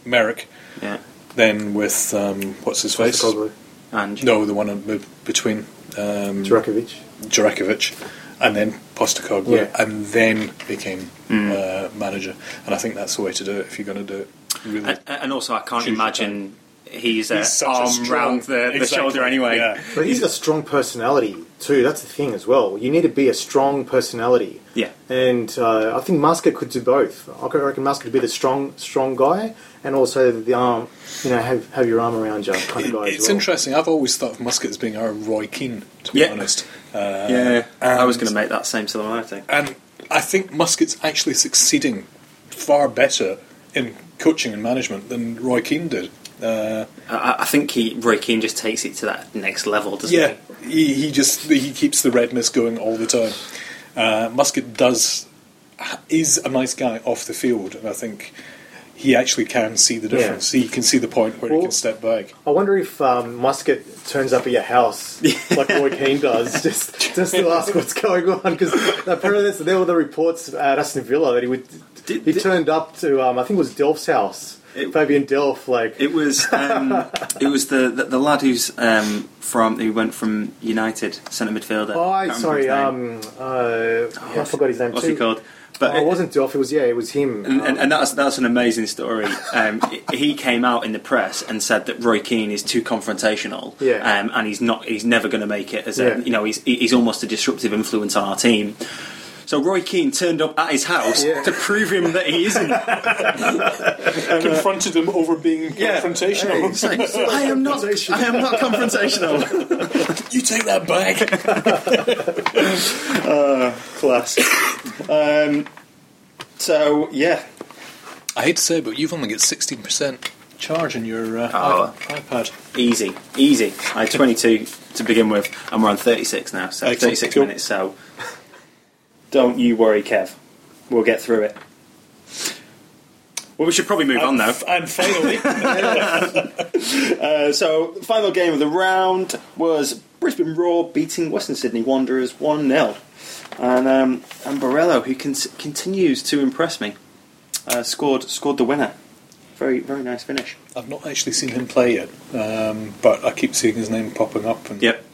[SPEAKER 3] Merrick.
[SPEAKER 2] Yeah.
[SPEAKER 3] Then with um, what's his face?
[SPEAKER 4] Postecoglou,
[SPEAKER 2] And
[SPEAKER 3] No, the one in between um,
[SPEAKER 4] Durakovic.
[SPEAKER 3] Durakovic, and then Postecoglou,
[SPEAKER 4] Yeah.
[SPEAKER 3] and then became uh, manager. And I think that's the way to do it if you're going to do it. Really,
[SPEAKER 2] and, and also, I can't imagine he's, uh,
[SPEAKER 3] He's a
[SPEAKER 2] arm
[SPEAKER 3] strong-
[SPEAKER 2] round the, the
[SPEAKER 3] Exactly,
[SPEAKER 2] shoulder anyway.
[SPEAKER 3] yeah.
[SPEAKER 4] But he's got a strong personality too. That's the thing as well. You need to be a strong personality.
[SPEAKER 2] Yeah.
[SPEAKER 4] And uh, I think Muscat could do both. I reckon Muscat could be the strong, strong guy, and also the arm, you know, have have your arm around you kind of guy as
[SPEAKER 3] It's
[SPEAKER 4] well.
[SPEAKER 3] interesting. I've always thought of Muscat as being our Roy Keane, to be
[SPEAKER 2] Yeah.
[SPEAKER 3] honest. Uh,
[SPEAKER 2] Yeah, I was going to make that same similarity.
[SPEAKER 3] And I think Muscat's actually succeeding far better in coaching and management than Roy Keane did. Uh,
[SPEAKER 2] I, I think he, Roy Keane just takes it to that next level, doesn't
[SPEAKER 3] yeah, he, he just he keeps the red mist going all the time. Uh, Muscat does is a nice guy off the field, and I think he actually can see the
[SPEAKER 4] Yeah.
[SPEAKER 3] difference. He can see the point where he can step back.
[SPEAKER 4] I wonder if um, Muscat turns up at your house (laughs) like Roy Keane does, just just to ask what's going on. Because apparently there were the reports at Aston Villa that he would
[SPEAKER 2] Did-
[SPEAKER 4] he
[SPEAKER 2] did-
[SPEAKER 4] turned up to um, I think it was Delph's house,
[SPEAKER 2] It-
[SPEAKER 4] Fabian Delph. Like
[SPEAKER 2] It was um, (laughs) it was the, the, the lad who's um, from who went from United centre midfielder.
[SPEAKER 4] oh, I, sorry,
[SPEAKER 2] remember his name.
[SPEAKER 4] um, uh, I forgot his name
[SPEAKER 2] What's
[SPEAKER 4] too.
[SPEAKER 2] he called? But
[SPEAKER 4] Oh, it wasn't Delph. It was yeah, it was him.
[SPEAKER 2] And, and, and that's that's an amazing story. Um, (laughs) he came out in the press and said that Roy Keane is too confrontational,
[SPEAKER 4] Yeah.
[SPEAKER 2] um, and he's not. He's never going to make it as a.
[SPEAKER 4] Yeah.
[SPEAKER 2] You know, he's he's almost a disruptive influence on our team. So Roy Keane turned up at his house
[SPEAKER 4] Yeah.
[SPEAKER 2] to prove him that he isn't. (laughs)
[SPEAKER 3] Confronted him over being
[SPEAKER 2] Yeah.
[SPEAKER 3] confrontational.
[SPEAKER 2] It's like, I am not. I am not confrontational. (laughs)
[SPEAKER 3] you take that back. (laughs)
[SPEAKER 2] Class. Um, so yeah,
[SPEAKER 3] I hate to say, it, but you've only got sixteen percent charge in your uh,
[SPEAKER 2] Oh.
[SPEAKER 3] iPad.
[SPEAKER 2] easy, easy. I had 22 to begin with, and we're on 36 now. So
[SPEAKER 3] Excellent.
[SPEAKER 2] 36
[SPEAKER 3] Cool.
[SPEAKER 2] minutes. So don't you worry, Kev. We'll get through it. Well, we should probably move on now.
[SPEAKER 3] And finally,
[SPEAKER 2] Uh, so, the final game of the round was Brisbane Roar beating Western Sydney Wanderers 1 0. And, um, and Borrello, who con- continues to impress me, uh, scored scored the winner. Very, very nice finish.
[SPEAKER 3] I've not actually seen him play yet, um, but I keep seeing his name popping up and
[SPEAKER 2] Yep.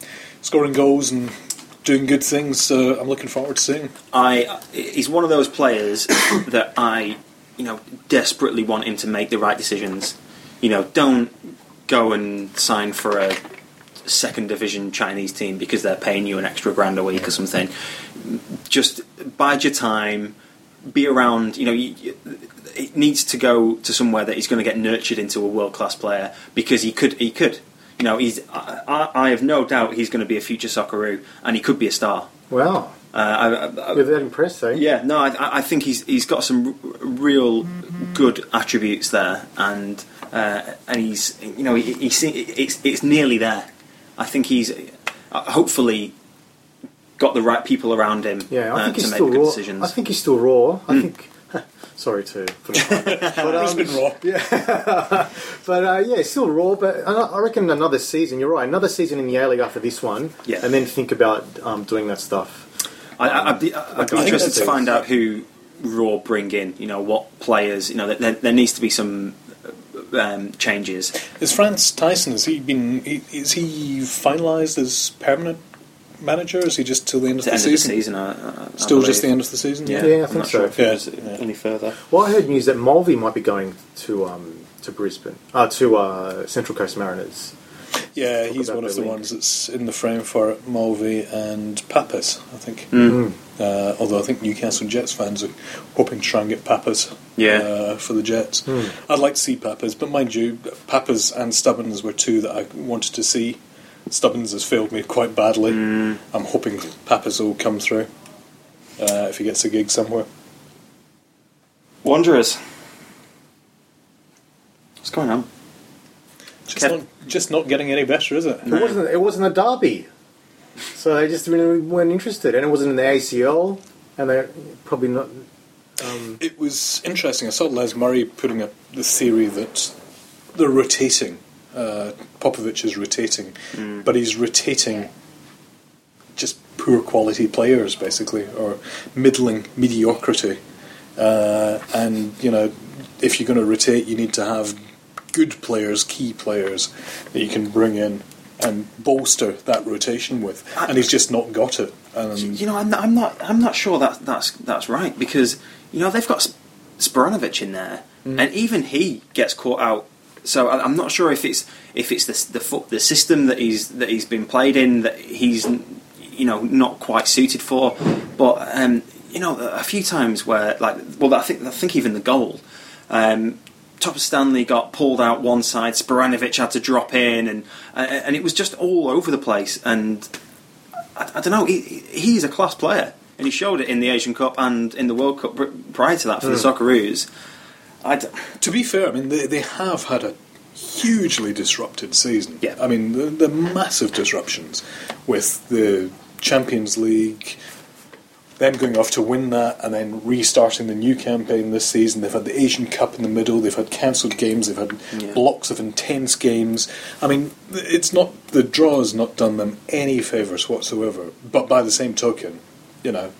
[SPEAKER 3] scoring goals and doing good things. So I'm looking forward to seeing.
[SPEAKER 2] I he's one of those players (coughs) that I, you know, desperately want him to make the right decisions. You know, don't go and sign for a second division Chinese team because they're paying you an extra grand a week or something. Just bide your time. Be around. You know, you, you- it needs to go to somewhere that he's going to get nurtured into a world class player because he could. He could. You know, he's. I, I have no doubt he's going to be a future Socceroo, and he could be a star.
[SPEAKER 4] wow,
[SPEAKER 2] Uh, I, I,
[SPEAKER 4] you're that impressed, eh?
[SPEAKER 2] yeah, no, I, I think he's he's got some r- real good attributes there, and uh, and he's you know he, he's it's it's nearly there. I think he's uh, hopefully got the right people around him
[SPEAKER 4] Yeah, I
[SPEAKER 2] uh,
[SPEAKER 4] think
[SPEAKER 2] to
[SPEAKER 4] he's
[SPEAKER 2] make
[SPEAKER 4] still raw.
[SPEAKER 2] decisions.
[SPEAKER 4] I think he's still raw. I think. (laughs) Sorry to put it on. (laughs) but, um,
[SPEAKER 3] Brisbane Roar. (laughs)
[SPEAKER 4] but uh, yeah, still raw. But I I reckon another season. You're right. Another season in the A League after this one,
[SPEAKER 2] Yeah.
[SPEAKER 4] and then think about um, doing that stuff.
[SPEAKER 2] I, I, I'd be, I'd be
[SPEAKER 4] I think
[SPEAKER 2] interested to find out who Roar bring in. You know what players. You know there, there needs to be some um, changes.
[SPEAKER 3] Is Frans Thijssen? Has he been? Is he finalised as permanent manager? Is he just till the end of the
[SPEAKER 2] the end of the
[SPEAKER 3] season?
[SPEAKER 2] season, I, I, I
[SPEAKER 3] Still just the end of the season.
[SPEAKER 2] Yeah,
[SPEAKER 4] Yeah, I
[SPEAKER 2] I'm
[SPEAKER 4] think
[SPEAKER 2] not sure
[SPEAKER 4] so.
[SPEAKER 2] if
[SPEAKER 3] Yeah.
[SPEAKER 2] any further.
[SPEAKER 4] Well, I heard news that Mulvey might be going to um, to Brisbane, uh, to uh, Central Coast Mariners.
[SPEAKER 3] Yeah,
[SPEAKER 4] Talk
[SPEAKER 3] he's one of
[SPEAKER 4] the
[SPEAKER 3] the
[SPEAKER 4] link.
[SPEAKER 3] ones that's in the frame for it. Mulvey and Pappas, I think.
[SPEAKER 2] Mm.
[SPEAKER 3] Uh, although I think Newcastle Jets fans are hoping to try and get Pappas
[SPEAKER 2] Yeah.
[SPEAKER 3] uh, for the Jets. I'd like to see Pappas, but mind you, Pappas and Stubbins were two that I wanted to see. Stubbins has failed me quite badly. I'm hoping Pappas will come through uh, if he gets a gig somewhere.
[SPEAKER 2] Wanderers. What's going on?
[SPEAKER 3] Just
[SPEAKER 2] Kev-
[SPEAKER 3] not, just not getting any better, is it?
[SPEAKER 4] It wasn't. It wasn't a derby, so they just really weren't interested, and it wasn't in the ACL, and they're probably not. Um,
[SPEAKER 3] It was interesting. I saw Les Murray putting up the theory that they're rotating. Uh, Popovic is rotating, but he's rotating just poor quality players, basically, or middling mediocrity. Uh, and you know, if you're going to rotate, you need to have good players, key players that you can bring in and bolster that rotation with. And he's just not got it. And
[SPEAKER 2] You know, I'm not, I'm not, I'm not sure that that's that's right because you know they've got Sp- Spiranovic in there, and even he gets caught out so I- I'm not sure if it's if it's the the, the system that he's that he's been played in that he's you know not quite suited for. But um, you know, a few times where like well, I think I think even the goal. Um, Topor-Stanley got pulled out one side. Spiranovic had to drop in, and and it was just all over the place. And I, I don't know. He, he's a class player, and he showed it in the Asian Cup and in the World Cup prior to that for the Socceroos. I d-
[SPEAKER 3] To be fair, I mean they, they have had a hugely disrupted season.
[SPEAKER 2] Yeah.
[SPEAKER 3] I mean the, the massive disruptions with the Champions League, them going off to win that, and then restarting the new campaign this season. They've had the Asian Cup in the middle. They've had cancelled games. They've had
[SPEAKER 2] Yeah.
[SPEAKER 3] blocks of intense games. I mean, it's not the draw has not done them any favours whatsoever. But by the same token, you know,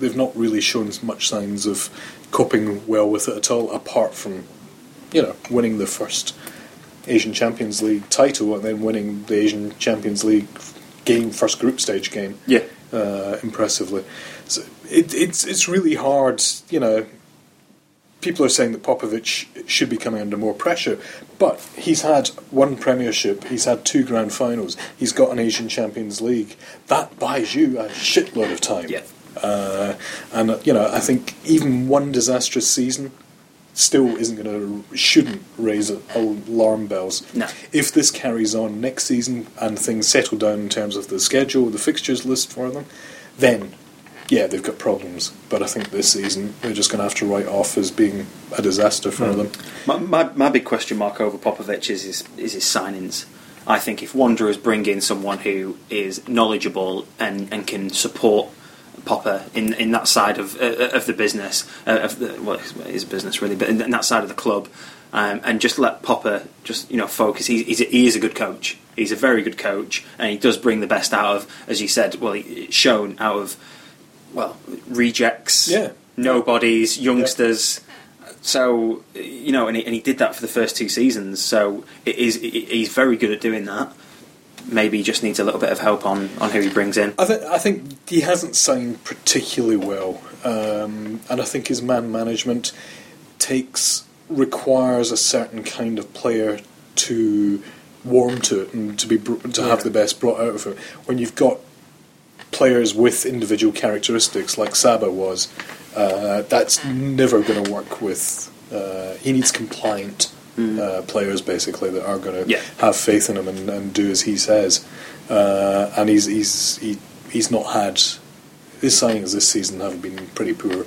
[SPEAKER 3] they've not really shown as much signs of coping well with it at all, apart from you know, winning the first Asian Champions League title and then winning the Asian Champions League game, first group stage game,
[SPEAKER 2] yeah.
[SPEAKER 3] uh, impressively. So it, it's it's really hard, you know. People are saying that Popovic should be coming under more pressure, but he's had one Premiership, he's had two Grand Finals, he's got an Asian Champions League. That buys you a shitload of time.
[SPEAKER 2] Yeah.
[SPEAKER 3] Uh, and you know, I think even one disastrous season still isn't going to shouldn't raise a- alarm bells.
[SPEAKER 2] No.
[SPEAKER 3] If this carries on next season and things settle down in terms of the schedule, the fixtures list for them, then yeah, they've got problems. But I think this season they're just going to have to write off as being a disaster for them.
[SPEAKER 2] My, my, my big question mark over Popovic is his, is his signings. I think if Wanderers bring in someone who is knowledgeable and, and can support Popper in, in that side of uh, of the business, uh, of the, well, it is business really, but in, in that side of the club, um, and just let Popper just you know focus. He, he's a, he is a good coach. He's a very good coach, and he does bring the best out of, as you said, well, he- it's shown out of well rejects,
[SPEAKER 3] Yeah.
[SPEAKER 2] nobodies, youngsters. So you know, and he, and he did that for the first two seasons. So it is he's very good at doing that. Maybe he just needs a little bit of help on, on who he brings in.
[SPEAKER 3] I, th- I think he hasn't signed particularly well, um, and I think his man management takes requires a certain kind of player to warm to it and to be br- to have the best brought out of it. When you've got players with individual characteristics like Saba was, uh, that's never going to work with. Uh, he needs compliant uh, players basically that are going to
[SPEAKER 2] Yeah.
[SPEAKER 3] have faith in him and, and do as he says. Uh, and he's he's he, he's not had his signings this season have been pretty poor.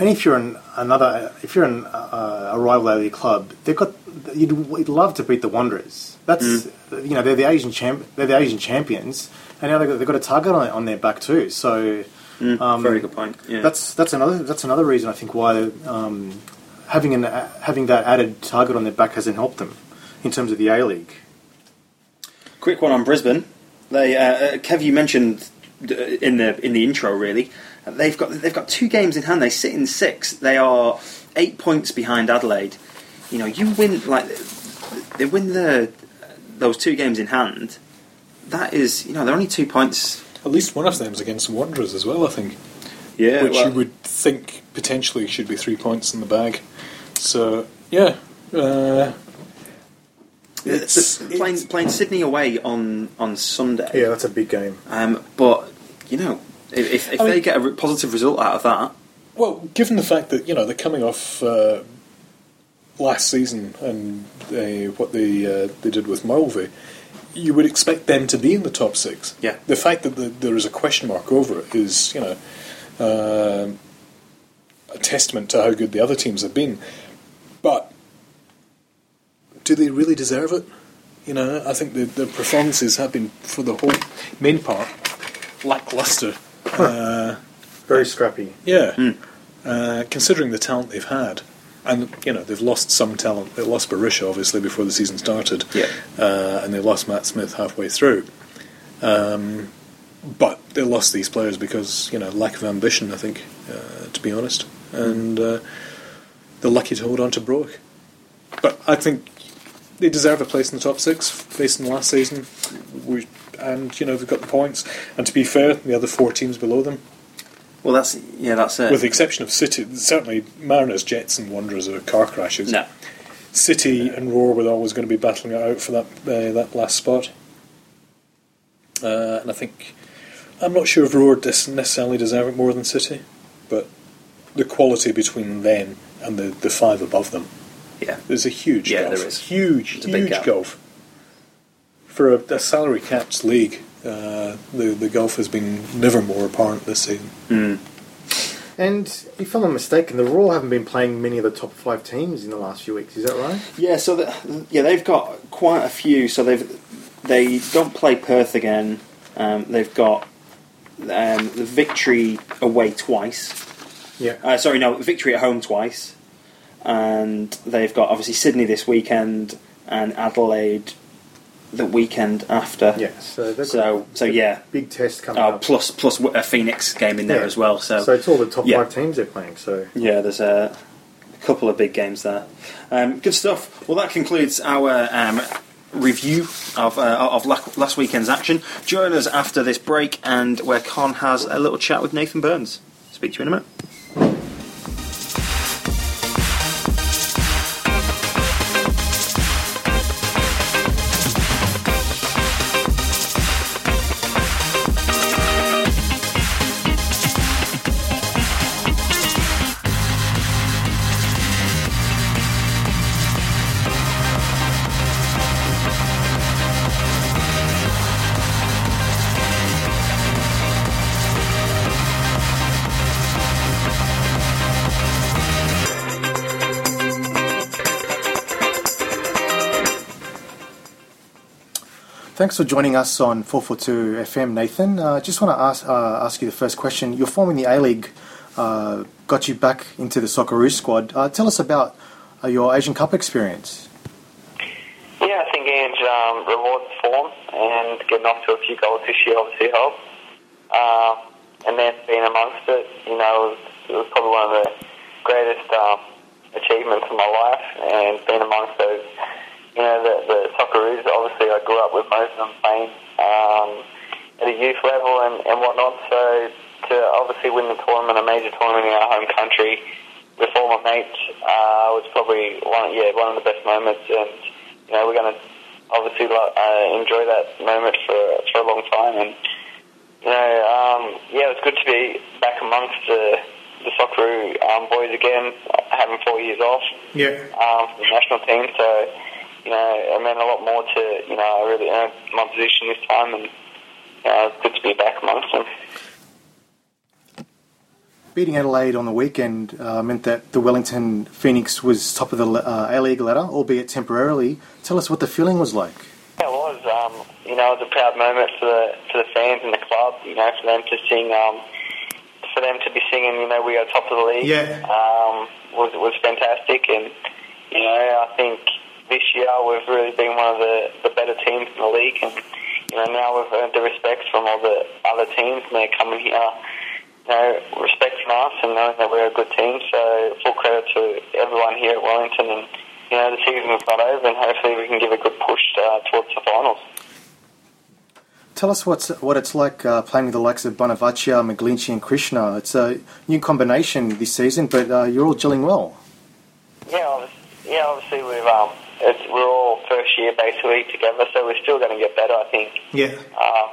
[SPEAKER 4] And if you're an, another, if you're an, uh, a rival A League club, they've got you'd, you'd love to beat the Wanderers. That's you know they're the Asian champ, they're the Asian champions, and now they've got, they've got a target on, on their back too. So um,
[SPEAKER 2] very good point. Yeah.
[SPEAKER 4] that's that's another that's another reason I think why um, having an uh, having that added target on their back hasn't helped them in terms of the A League.
[SPEAKER 2] Quick one on Brisbane. They, uh, uh, Kev, you mentioned uh, in the in the intro. Really, Uh, they've got they've got two games in hand. They sit in sixth. They are eight points behind Adelaide. You know, you win like they win the those two games in hand. That is, you know, they're only two points.
[SPEAKER 3] At least one of them is against Wanderers as well, I think,
[SPEAKER 2] Yeah,
[SPEAKER 3] which you would think potentially should be three points in the bag. So yeah, uh,
[SPEAKER 2] it's, playing playing Sydney away on on Sunday.
[SPEAKER 4] Yeah, that's a big game.
[SPEAKER 2] Um, but you know, if if, if
[SPEAKER 3] I
[SPEAKER 2] they
[SPEAKER 3] mean-
[SPEAKER 2] get a positive result out of that,
[SPEAKER 3] Well, given the fact that you know they're coming off uh, last season and uh, what they uh, they did with Mulvey, you would expect them to be in the top six.
[SPEAKER 2] Yeah.
[SPEAKER 3] The fact that the, there is a question mark over it is, you know, uh, a testament to how good the other teams have been. But do they really deserve it? You know, I think the, the performances have been, for the whole main part, lackluster. Uh,
[SPEAKER 4] Very scrappy.
[SPEAKER 3] yeah. Uh, considering the talent they've had, and you know they've lost some talent. They lost Berisha obviously before the season started,
[SPEAKER 2] Yeah.
[SPEAKER 3] uh, and they lost Matt Smith halfway through. Um, but they lost these players because you know lack of ambition. I think, uh, to be honest, and uh, they're lucky to hold on to Broich. But I think they deserve a place in the top six based on last season. We, and you know they've got the points. And to be fair, the other four teams below them
[SPEAKER 2] well, that's yeah, that's it.
[SPEAKER 3] with the exception of City, certainly Mariners, Jets, and Wanderers are car crashes.
[SPEAKER 2] no,
[SPEAKER 3] City and Roar were always going to be battling it out for that uh, that last spot. Uh, and I think I'm not sure if Roar necessarily deserve it more than City, but the quality between them and the, the five above them
[SPEAKER 2] Yeah.
[SPEAKER 3] there's a huge
[SPEAKER 2] Yeah,
[SPEAKER 3] gulf.
[SPEAKER 2] there is.
[SPEAKER 3] Huge,
[SPEAKER 2] It's a big
[SPEAKER 3] huge
[SPEAKER 2] gap.
[SPEAKER 3] gulf. For a, a salary capped league, uh, the the gulf has been never more apparent this season.
[SPEAKER 4] And if I'm not mistaken, the Roar haven't been playing many of the top five teams in the last few weeks. Is that right?
[SPEAKER 2] Yeah, so the, yeah, they've got quite a few. So they've they don't play Perth again. Um, they've got um, the victory away twice.
[SPEAKER 4] Yeah.
[SPEAKER 2] Uh, sorry, no, victory at home twice, and they've got obviously Sydney this weekend and Adelaide the weekend after.
[SPEAKER 4] yeah. So
[SPEAKER 2] So so yeah,
[SPEAKER 4] big test coming
[SPEAKER 2] uh,
[SPEAKER 4] up.
[SPEAKER 2] plus plus a Phoenix game in there
[SPEAKER 4] Yeah.
[SPEAKER 2] as well. So,
[SPEAKER 4] So it's all the top
[SPEAKER 2] yeah.
[SPEAKER 4] five teams they're playing. So
[SPEAKER 2] Yeah, there's a couple of big games there. Um, good stuff. Well, that concludes our um, review of, uh, of last weekend's action. Join us after this break, and where Con has a little chat with Nathan Burns. Speak to you in a minute.
[SPEAKER 4] Thanks for joining us on 442 FM, Nathan. I uh, just want to ask, uh, ask you the first question. Your form in the A League uh, got you back into the Socceroos squad. Uh, tell us about uh, your Asian Cup experience.
[SPEAKER 5] Yeah, I think Ange um, rewards form and getting off to a few goals this year obviously helped. And then being amongst it, you know, it was, it was probably one of the greatest um, achievements of my life. And being amongst those, you know, the, the Socceroos, obviously I grew up with most of them playing um, at a youth level and, and whatnot. So to obviously win the tournament, a major tournament in our home country, with all my mates uh, was probably one, yeah, one of the best moments. And you know, we're going to obviously uh, enjoy that moment for for a long time. And you know, um, yeah, it was good to be back amongst the the Socceroo um, boys again, having four years off
[SPEAKER 4] Yeah.
[SPEAKER 5] um, for the national team. So you know, it meant a lot more to you know, I really earned my position this time, and you know, it's good to be back amongst them.
[SPEAKER 4] Beating Adelaide on the weekend uh, meant that the Wellington Phoenix was top of the uh, A League ladder, albeit temporarily. Tell us what the feeling was like.
[SPEAKER 5] Yeah, it was. Um, you know, it was a proud moment for the for the fans and the club. You know, for them to sing, um, for them to be singing. You know, we are top of the league.
[SPEAKER 4] Yeah.
[SPEAKER 5] um, was was fantastic, and you know, I think this year we've really been one of the, the better teams in the league, and you know, now we've earned the respect from all the other teams, and they're coming here. You know, respecting us and knowing that we're a good team. So full credit to everyone here at Wellington, and you know the season's not over, and hopefully we can give a good push uh, towards the finals.
[SPEAKER 4] Tell us what's what it's like uh, playing with the likes of Bonevacia, McGlinchey, and Krishna. It's a new combination this season, but uh, you're all gelling well.
[SPEAKER 5] Yeah, obviously, yeah. Obviously, we've um, it's, we're all first year basically together, so we're still going to get better, I think,
[SPEAKER 4] Yeah.
[SPEAKER 5] um,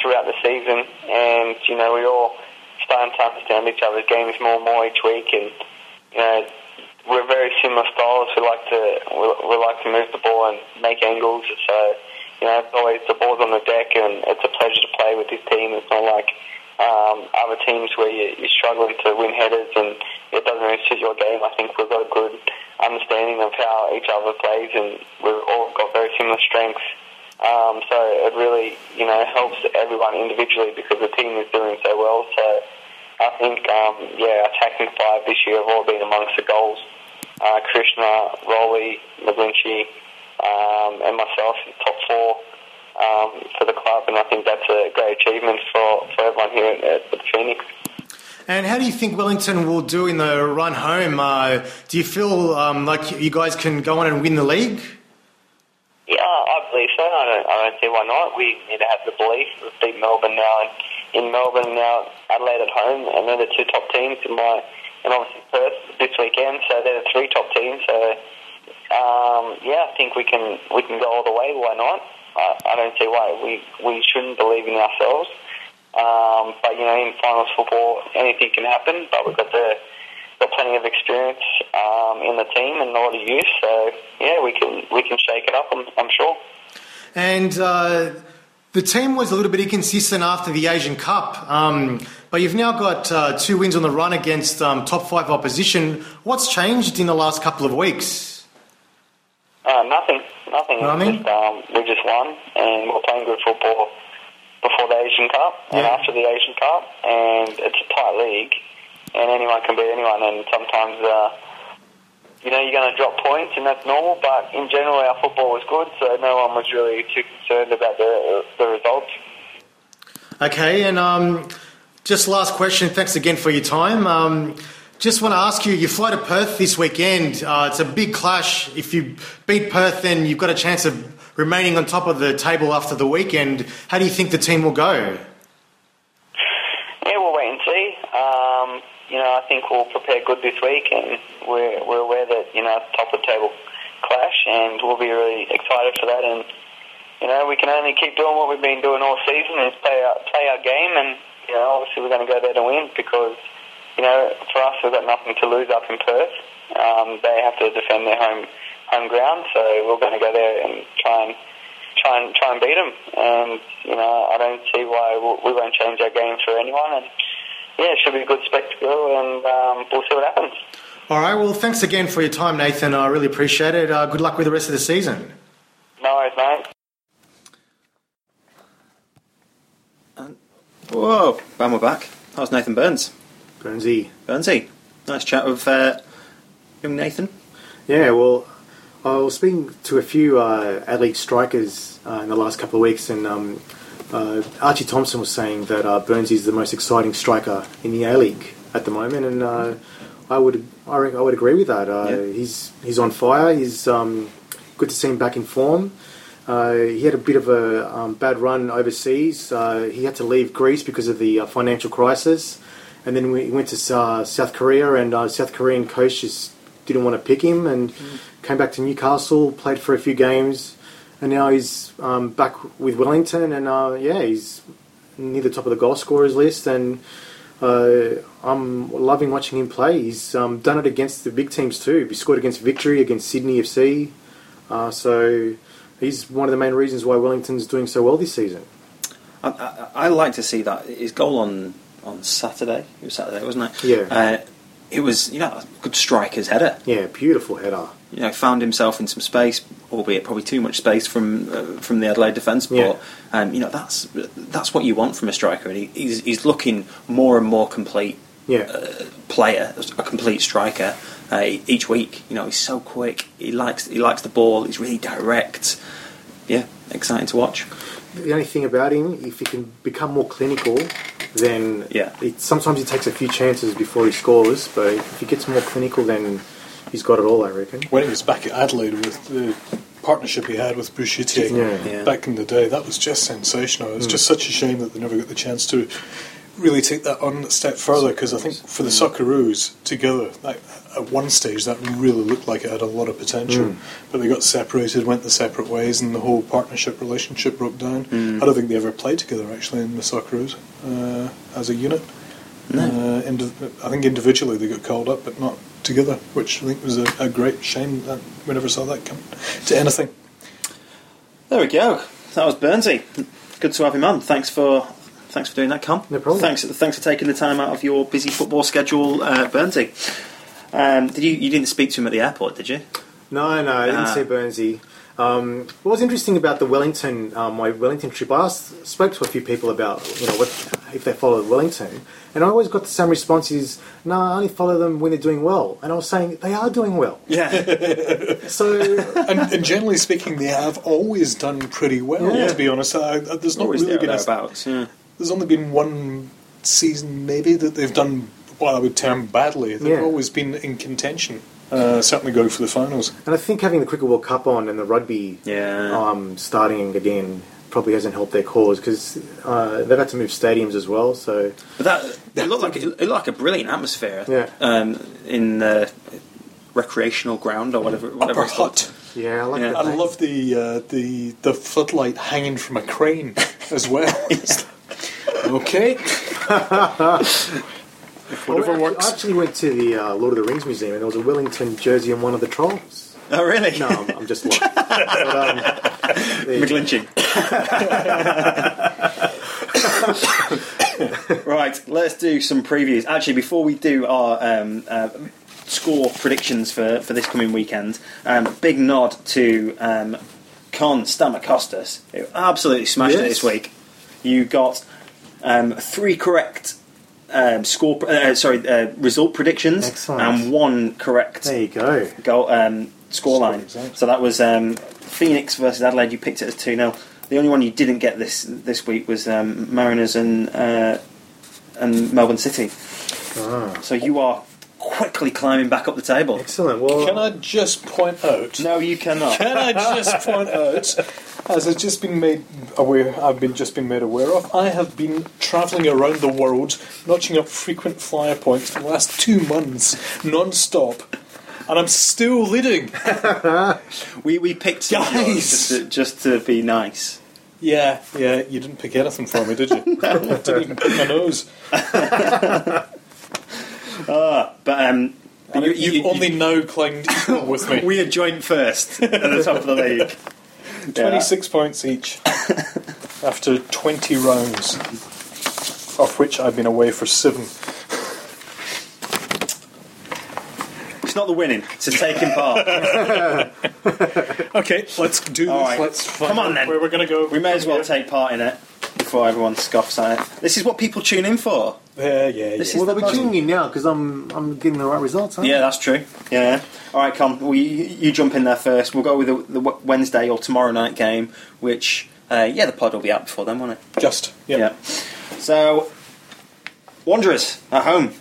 [SPEAKER 5] throughout the season. And you know, we all starting to understand each other's games more and more each week, and you know, we're very similar styles. We like to we, we like to move the ball and make angles. So you know, it's always the ball's on the deck, and it's a pleasure to play with this team. It's not like um, other teams where you, you're struggling to win headers and it doesn't really suit your game. I think we've got a good understanding of how each other plays, and we've all got very similar strengths. Um, so it really, you know, helps everyone individually because the team is doing so well. So I think, um, yeah, attacking five this year have all been amongst the goals. Uh, Krishna, Rowley, McGlinchey, um, and myself, top four um, for the club, and I think that's a great achievement for, for everyone here at, at the Phoenix.
[SPEAKER 6] And how do you think Wellington will do in the run home? Uh, do you feel um, like you guys can go on and win the league?
[SPEAKER 5] Yeah, I believe so. I don't, I don't see why not. We need to have the belief. We've beat Melbourne now, and in Melbourne now Adelaide at home, and they're the two top teams in my, and obviously Perth this weekend. So they're the three top teams. So um, yeah, I think we can we can go all the way. Why not? I, I don't see why we we shouldn't believe in ourselves. Um, but you know, in finals football, anything can happen. But we've got the got plenty of experience um, in the team and a lot of youth. So yeah, we can we can shake it up. I'm, I'm sure.
[SPEAKER 6] And uh, the team was a little bit inconsistent after the Asian Cup, um, but you've now got uh, two wins on the run against um, top five opposition. What's changed in the last couple of weeks?
[SPEAKER 5] Uh, nothing, nothing.
[SPEAKER 6] Nothing?
[SPEAKER 5] Just, um, we just won, and we're playing good football before the Asian Cup and after the Asian Cup, and it's a tight league, and anyone can beat anyone. And sometimes, uh, you know, you're going to drop points, and that's normal. But in general, our football was good, so no one was really too concerned about the the results.
[SPEAKER 6] Okay, and um, just last question. Thanks again for your time. Um, just want to ask you: you fly to Perth this weekend. Uh, it's a big clash. If you beat Perth, then you've got a chance of remaining on top of the table after the weekend. How do you think the team will go?
[SPEAKER 5] Yeah, we'll wait and see. Um, you know, I think we'll prepare good this week, and we're we're aware that you know top of the table clash, and we'll be really excited for that. And you know, we can only keep doing what we've been doing all season, is play our play our game, and you know, obviously we're going to go there to win because you know, for us we've got nothing to lose up in Perth. Um, they have to defend their home home ground, so we're going to go there and try and try and try and beat them. And you know, I don't see why we we won't change our game for anyone. And yeah, it should be a good spectacle, and um, we'll see what happens.
[SPEAKER 6] All right. Well, thanks again for your time, Nathan. I really appreciate it. Uh, good luck with the rest of the season.
[SPEAKER 5] No worries, mate.
[SPEAKER 2] Whoa, and we're back. That was Nathan Burns.
[SPEAKER 4] Burnsy.
[SPEAKER 2] Burnsy. Nice chat with uh, young Nathan.
[SPEAKER 4] Yeah, well, I was speaking to a few uh, Adelaide strikers uh, in the last couple of weeks, and um, uh, Archie Thompson was saying that uh, Burns is the most exciting striker in the A League at the moment, and uh, I would I, I would agree with that. Uh,
[SPEAKER 2] Yeah.
[SPEAKER 4] He's he's on fire. He's um, good to see him back in form. Uh, he had a bit of a um, bad run overseas. Uh, he had to leave Greece because of the uh, financial crisis, and then we went to uh, South Korea, and uh, South Korean coach just didn't want to pick him, and came back to Newcastle, played for a few games, and now he's um, back with Wellington, and uh, yeah, he's near the top of the goal scorers list, and uh, I'm loving watching him play. He's um, done it against the big teams too. He scored against Victory, against Sydney FC, uh, so he's one of the main reasons why Wellington's doing so well this season.
[SPEAKER 2] I, I, I like to see that his goal on on Saturday. It was Saturday, wasn't it?
[SPEAKER 4] Yeah.
[SPEAKER 2] Uh, it was you know a good striker's header.
[SPEAKER 4] Yeah, beautiful header.
[SPEAKER 2] You know, found himself in some space, albeit probably too much space from uh, from the Adelaide defence. But
[SPEAKER 4] Yeah.
[SPEAKER 2] um, you know that's that's what you want from a striker, and he, he's he's looking more and more complete
[SPEAKER 4] Yeah,
[SPEAKER 2] player, a complete striker uh, each week. You know, he's so quick. He likes he likes the ball. He's really direct. Yeah, exciting to watch.
[SPEAKER 4] the only thing about him, if he can become more clinical, then
[SPEAKER 2] Yeah.
[SPEAKER 4] It, sometimes he takes a few chances before he scores, but if he gets more clinical, then he's got it all. I reckon.
[SPEAKER 3] When he was back at Adelaide with the partnership he had with Bruce Djite
[SPEAKER 4] Yeah.
[SPEAKER 2] Yeah.
[SPEAKER 3] back in the day, that was just sensational. It was hmm. just such a shame that they never got the chance to really take that on a step further because I think for the hmm. Socceroos together, like, at one stage that really looked like it had a lot of potential, but they got separated, went the separate ways, and the whole partnership relationship broke down. I don't think they ever played together actually in the Socceroos uh, as a unit. Uh, indiv- I think individually they got called up, but not together, which I think was a, a great shame that we never saw that come to anything.
[SPEAKER 2] There we go. That was Burnsy. Good to have him on. Thanks for thanks for doing that, Con.
[SPEAKER 4] No problem.
[SPEAKER 2] Thanks thanks for taking the time out of your busy football schedule, uh, Burnsy. Um, did you you didn't speak to him at the airport, did you?
[SPEAKER 4] No, no, I didn't
[SPEAKER 2] Ah.
[SPEAKER 4] say Burnsy. Um, what was interesting about the Wellington, um, my Wellington trip, I asked, spoke to a few people about, you know, what if they followed Wellington, and I always got the same response: is no, I only follow them when they're doing well. And I was saying they are doing well.
[SPEAKER 2] Yeah. (laughs)
[SPEAKER 4] So (laughs)
[SPEAKER 3] and, and generally speaking, they have always done pretty well.
[SPEAKER 4] Yeah.
[SPEAKER 3] To be honest, I, I, there's not
[SPEAKER 2] Always
[SPEAKER 3] really
[SPEAKER 2] there
[SPEAKER 3] been a,
[SPEAKER 2] thereabouts. Yeah.
[SPEAKER 3] there's only been one season maybe that they've done what I would term badly. They've
[SPEAKER 4] Yeah.
[SPEAKER 3] always been in contention. Uh, certainly going for the finals.
[SPEAKER 4] And I think having the Cricket World Cup on and the rugby
[SPEAKER 2] Yeah.
[SPEAKER 4] um, starting again probably hasn't helped their cause because uh, they've had to move stadiums as well. So
[SPEAKER 2] But that it looked like it looked like a brilliant atmosphere.
[SPEAKER 4] Yeah.
[SPEAKER 2] Um, in the recreational ground or whatever. whatever
[SPEAKER 3] Upper Hutt.
[SPEAKER 4] Yeah, I like
[SPEAKER 2] Yeah.
[SPEAKER 4] that.
[SPEAKER 3] I love the uh, the the floodlight hanging from a crane (laughs) as well. (laughs) okay. (laughs) Whatever
[SPEAKER 4] I
[SPEAKER 3] works.
[SPEAKER 4] actually went to the uh, Lord of the Rings museum and there was a Wellington jersey on one of the trolls.
[SPEAKER 2] Oh, really?
[SPEAKER 4] No, I'm, I'm just lying. (laughs) but, um, there you go.
[SPEAKER 2] McGlinching. (laughs) right, let's do some previews. Actually, before we do our um, uh, score predictions for, for this coming weekend, um, big nod to um, Con Stamakostas, who absolutely smashed it this week. You got um, three correct um, score, uh, sorry, uh, result predictions,
[SPEAKER 4] Excellent.
[SPEAKER 2] and one correct
[SPEAKER 4] there you go.
[SPEAKER 2] goal um, scoreline.
[SPEAKER 3] Score result.
[SPEAKER 2] So that was um, Phoenix versus Adelaide. You picked it as two 0 The only one you didn't get this this week was um, Mariners and uh, and Melbourne City.
[SPEAKER 4] Ah,
[SPEAKER 2] So you are quickly climbing back up the table.
[SPEAKER 4] excellent. Well,
[SPEAKER 3] Can I just point out?
[SPEAKER 2] No, you cannot.
[SPEAKER 3] Can I just (laughs) point out, as I've just been made aware, I've been just been made aware of, I have been travelling around the world, notching up frequent flyer points for the last two months, non-stop, and I'm still leading. (laughs)
[SPEAKER 2] we we picked some of yours
[SPEAKER 3] Guys!
[SPEAKER 2] just to, just to be nice.
[SPEAKER 3] Yeah, yeah, you didn't pick anything for me, did you? (laughs) (laughs) didn't even pick my nose.
[SPEAKER 2] But um,
[SPEAKER 3] And
[SPEAKER 2] you-
[SPEAKER 3] you've
[SPEAKER 2] you-
[SPEAKER 3] only now climbed equal with me.
[SPEAKER 2] we are joint first at the top of the league. Yeah.
[SPEAKER 3] 26 points each (laughs) after 20 rounds, of which I've been away for seven.
[SPEAKER 2] It's not the winning; it's the taking part. (laughs)
[SPEAKER 3] Okay, let's do this.
[SPEAKER 2] All right.
[SPEAKER 3] Let's find
[SPEAKER 2] Come on,
[SPEAKER 3] out
[SPEAKER 2] then.
[SPEAKER 3] where we're going to go.
[SPEAKER 2] We may as well take part in it before everyone scoffs at it. This is what people tune in for.
[SPEAKER 3] Yeah, yeah,
[SPEAKER 2] This
[SPEAKER 3] yeah.
[SPEAKER 2] is
[SPEAKER 4] well,
[SPEAKER 2] the
[SPEAKER 4] they'll be
[SPEAKER 2] most-
[SPEAKER 4] tuning in now because I'm I'm getting the right results. Aren't
[SPEAKER 2] Yeah, that's true. Yeah. All right, Con. We you jump in there first. We'll go with the, the Wednesday or tomorrow night game, which uh, yeah, the pod will be out before then, won't it?
[SPEAKER 3] Just. Yeah.
[SPEAKER 2] Yeah. So, Wanderers at home.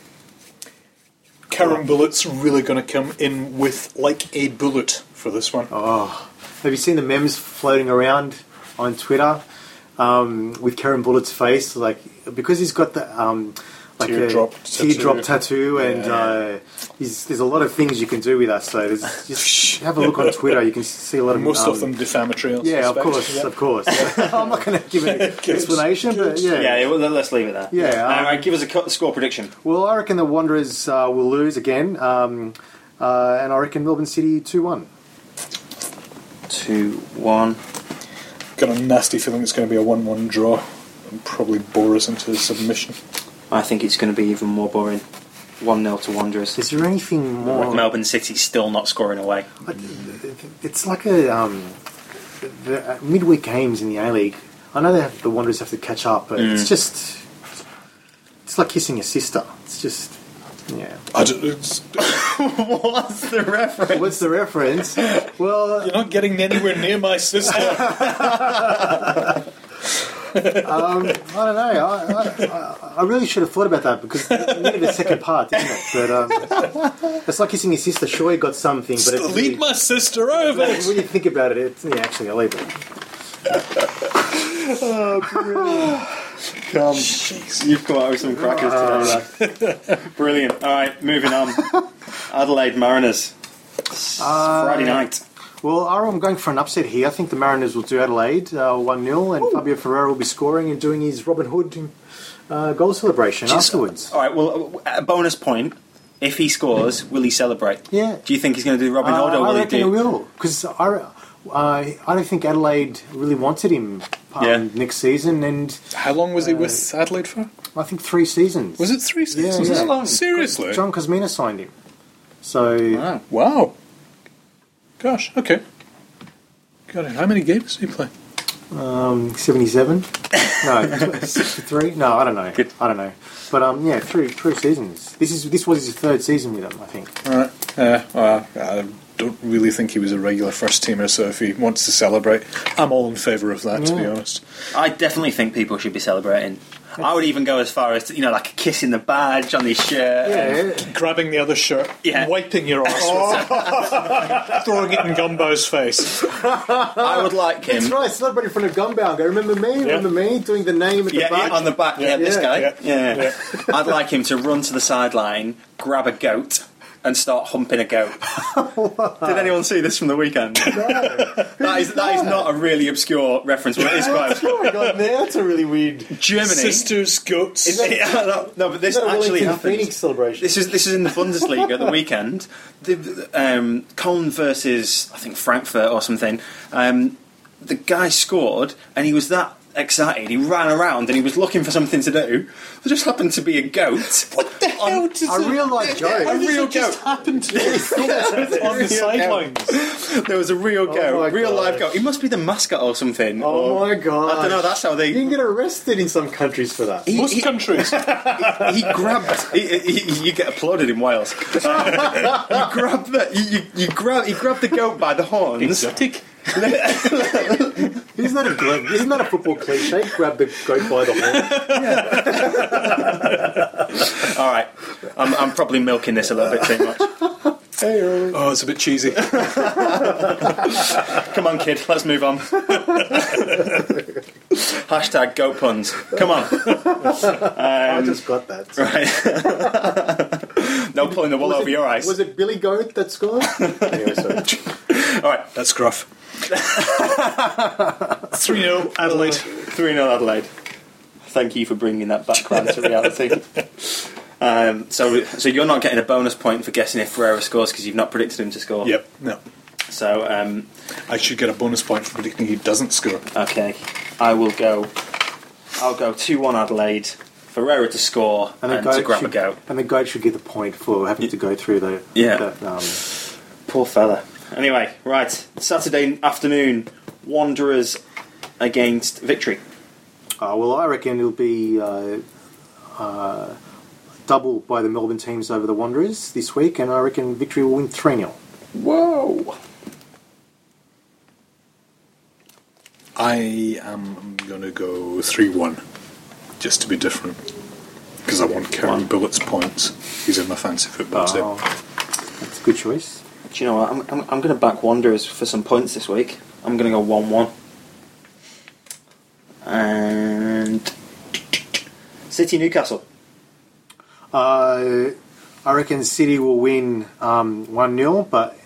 [SPEAKER 3] Kerem Bulut's really going to come in with like a bullet for this one.
[SPEAKER 4] Oh, have you seen the memes floating around on Twitter um, with Kerem Bulut's face? Like because he's got the um, like
[SPEAKER 3] Teardrop
[SPEAKER 4] a teardrop
[SPEAKER 3] tattoo.
[SPEAKER 4] tattoo, and
[SPEAKER 3] Yeah.
[SPEAKER 4] uh, there's a lot of things you can do with us. So there's, (laughs) just have a look on Twitter. You can see a lot of
[SPEAKER 3] Most
[SPEAKER 4] um,
[SPEAKER 3] of them defamatory. I
[SPEAKER 4] Yeah, of course,
[SPEAKER 3] Yeah.
[SPEAKER 4] of course. (laughs) (laughs) I'm not going to give an explanation, but yeah.
[SPEAKER 2] Yeah. well, let's leave it there.
[SPEAKER 4] Yeah, um,
[SPEAKER 2] right. Give us a score prediction.
[SPEAKER 4] Well, I reckon the Wanderers uh, will lose again, um, uh, and I reckon Melbourne City two one.
[SPEAKER 2] Two, one.
[SPEAKER 3] Got a nasty feeling it's going to be a 1 1 draw and probably bore us into submission.
[SPEAKER 2] I think it's going to be even more boring. One 0 to Wanderers.
[SPEAKER 4] Is there anything more?
[SPEAKER 2] Melbourne City still not scoring away.
[SPEAKER 4] It's like a um, the uh, midweek games in the A League. I know they have, the Wanderers have to catch up, but
[SPEAKER 2] Mm.
[SPEAKER 4] it's just it's like kissing your sister. It's just yeah.
[SPEAKER 3] I don't, it's, (laughs)
[SPEAKER 2] What's the reference?
[SPEAKER 4] What's the reference? Well,
[SPEAKER 3] you're not getting anywhere near my sister. (laughs)
[SPEAKER 4] um, I don't know. I, I, I- I really should have thought about that because it needed a second part, didn't it? But um, it's like kissing your sister. Sure, you got something, but it's
[SPEAKER 3] Lead my sister over.
[SPEAKER 4] when you think about it, it's yeah. Actually, I'll leave it.
[SPEAKER 2] Come. Jeez. You've come out with some crackers today, lad. Brilliant. All right, moving on. (laughs) Adelaide Mariners.
[SPEAKER 4] Uh,
[SPEAKER 2] Friday night.
[SPEAKER 4] Well, I'm going for an upset here. I think the Mariners will do Adelaide uh, 1 0, and Fabio Ferreira will be scoring and doing his Robin Hood uh, goal celebration afterwards.
[SPEAKER 2] All right. Well, a bonus point. If he scores, will he celebrate?
[SPEAKER 4] Yeah.
[SPEAKER 2] Do you think he's going to do Robin Hood,
[SPEAKER 4] Uh,
[SPEAKER 2] or will
[SPEAKER 4] I
[SPEAKER 2] he do?
[SPEAKER 4] he will, because I, uh, I don't think Adelaide really wanted him um,
[SPEAKER 2] Yeah.
[SPEAKER 4] next season, and
[SPEAKER 3] How long was he with Adelaide for?
[SPEAKER 4] I think three seasons.
[SPEAKER 3] Was it three seasons?
[SPEAKER 4] yeah.
[SPEAKER 3] That long? Seriously?
[SPEAKER 4] John Kosmina signed him. So,
[SPEAKER 2] Wow.
[SPEAKER 3] Wow. Gosh, okay. Got it. How many games did he play?
[SPEAKER 4] um, 77? (laughs) no, 63? No, I don't know.
[SPEAKER 2] Good.
[SPEAKER 4] I don't know. But um, yeah, three, three seasons. This is this was his third season with them, I think.
[SPEAKER 3] Alright. Yeah, well, I don't really think he was a regular first teamer, so if he wants to celebrate, I'm all in favour of that, to be
[SPEAKER 4] mm.
[SPEAKER 3] honest.
[SPEAKER 2] I definitely think people should be celebrating. I would even go as far as you know, like kissing the badge on his shirt.
[SPEAKER 4] Yeah,
[SPEAKER 3] Grabbing the other shirt,
[SPEAKER 2] Yeah.
[SPEAKER 3] wiping your arse with it, (laughs) throwing it in Gombau's face. (laughs)
[SPEAKER 2] I would like him.
[SPEAKER 4] That's right, celebrate in front of Gumbound. Go, remember me? Remember me doing the name at
[SPEAKER 2] Yeah,
[SPEAKER 4] the
[SPEAKER 2] yeah,
[SPEAKER 4] back?
[SPEAKER 2] on the back. Yeah, this
[SPEAKER 3] Yeah,
[SPEAKER 2] guy.
[SPEAKER 3] yeah,
[SPEAKER 2] Yeah. I'd like him to run to the sideline, grab a goat, and start humping a goat. (laughs) Did anyone see this from the weekend? (laughs) that is that is not a really obscure reference, but it is quite obscure. (laughs)
[SPEAKER 4] Oh my god, that's a really weird.
[SPEAKER 2] Germany.
[SPEAKER 3] Sisters, goats.
[SPEAKER 2] Yeah, no, no, but this
[SPEAKER 4] Is that a
[SPEAKER 2] actually happened.
[SPEAKER 4] Phoenix celebration?
[SPEAKER 2] This is this is in the Bundesliga at the weekend. The, the, um, Cologne versus I think Frankfurt or something. Um, the guy scored, and he was that excited. He ran around and he was looking for something to do. There just happened to be a goat. (laughs) What the
[SPEAKER 3] hell does (laughs) (laughs)
[SPEAKER 4] a real life joke.
[SPEAKER 3] A real
[SPEAKER 2] just
[SPEAKER 3] goat happened to be on the sidelines.
[SPEAKER 2] There was a real
[SPEAKER 4] Oh
[SPEAKER 2] goat,
[SPEAKER 4] my
[SPEAKER 2] real
[SPEAKER 4] God.
[SPEAKER 2] live goat. He must be the mascot or something.
[SPEAKER 4] Oh
[SPEAKER 2] or-
[SPEAKER 4] my god!
[SPEAKER 2] I don't know. That's how they.
[SPEAKER 4] You can get arrested in some countries for that.
[SPEAKER 2] He-
[SPEAKER 3] Most
[SPEAKER 2] he-
[SPEAKER 3] countries.
[SPEAKER 2] he grabbed. He, he, you get applauded in Wales. you grab the. You, you, you grab. He grabbed the goat by the horns.
[SPEAKER 3] Exotic. (laughs)
[SPEAKER 4] Isn't that a gl- isn't that a football cliche? Grab the goat by the horn. (laughs)
[SPEAKER 2] All right, I'm, I'm probably milking this a little bit too much.
[SPEAKER 3] Oh, it's a bit cheesy. (laughs)
[SPEAKER 2] Come on, kid. Let's move on. Hashtag goat puns. Come on.
[SPEAKER 4] I just got that.
[SPEAKER 2] Right. No pulling the wool
[SPEAKER 4] Was
[SPEAKER 2] over
[SPEAKER 4] it-
[SPEAKER 2] your eyes.
[SPEAKER 4] Was it Billy Goat that scored? (laughs) anyway, sorry. (laughs)
[SPEAKER 2] All right.
[SPEAKER 3] That's gruff. (laughs) 3 0 Adelaide.
[SPEAKER 2] 3 0 Adelaide. Thank you for bringing that back round to reality. Um, so, so you're not getting a bonus point for guessing if Ferreira scores because you've not predicted him to score.
[SPEAKER 3] Yep, no.
[SPEAKER 2] So, um,
[SPEAKER 3] I should get a bonus point for predicting he doesn't score.
[SPEAKER 2] okay, I will go. I'll go two one Adelaide. Ferreira to score and,
[SPEAKER 4] the
[SPEAKER 2] to grab
[SPEAKER 4] should,
[SPEAKER 2] a goat.
[SPEAKER 4] And the goat should get the point for having to go through the
[SPEAKER 2] Yeah.
[SPEAKER 4] That, um,
[SPEAKER 2] Poor fella. Anyway, right. Saturday afternoon, Wanderers against Victory.
[SPEAKER 4] uh, well, I reckon it'll be uh, uh, double by the Melbourne teams over the Wanderers this week, and I reckon Victory will win three 0
[SPEAKER 2] Whoa!
[SPEAKER 3] I am going to go 3 1, just to be different. Because I want Kerem
[SPEAKER 2] One.
[SPEAKER 3] Bulut's points. He's in my fancy football team.
[SPEAKER 4] Oh, that's a good choice.
[SPEAKER 2] Do you know what? I'm, I'm, I'm going to back Wanderers for some points this week. I'm going to go 1 1. And. City Newcastle.
[SPEAKER 4] Uh, I reckon City will win um, 1 0, but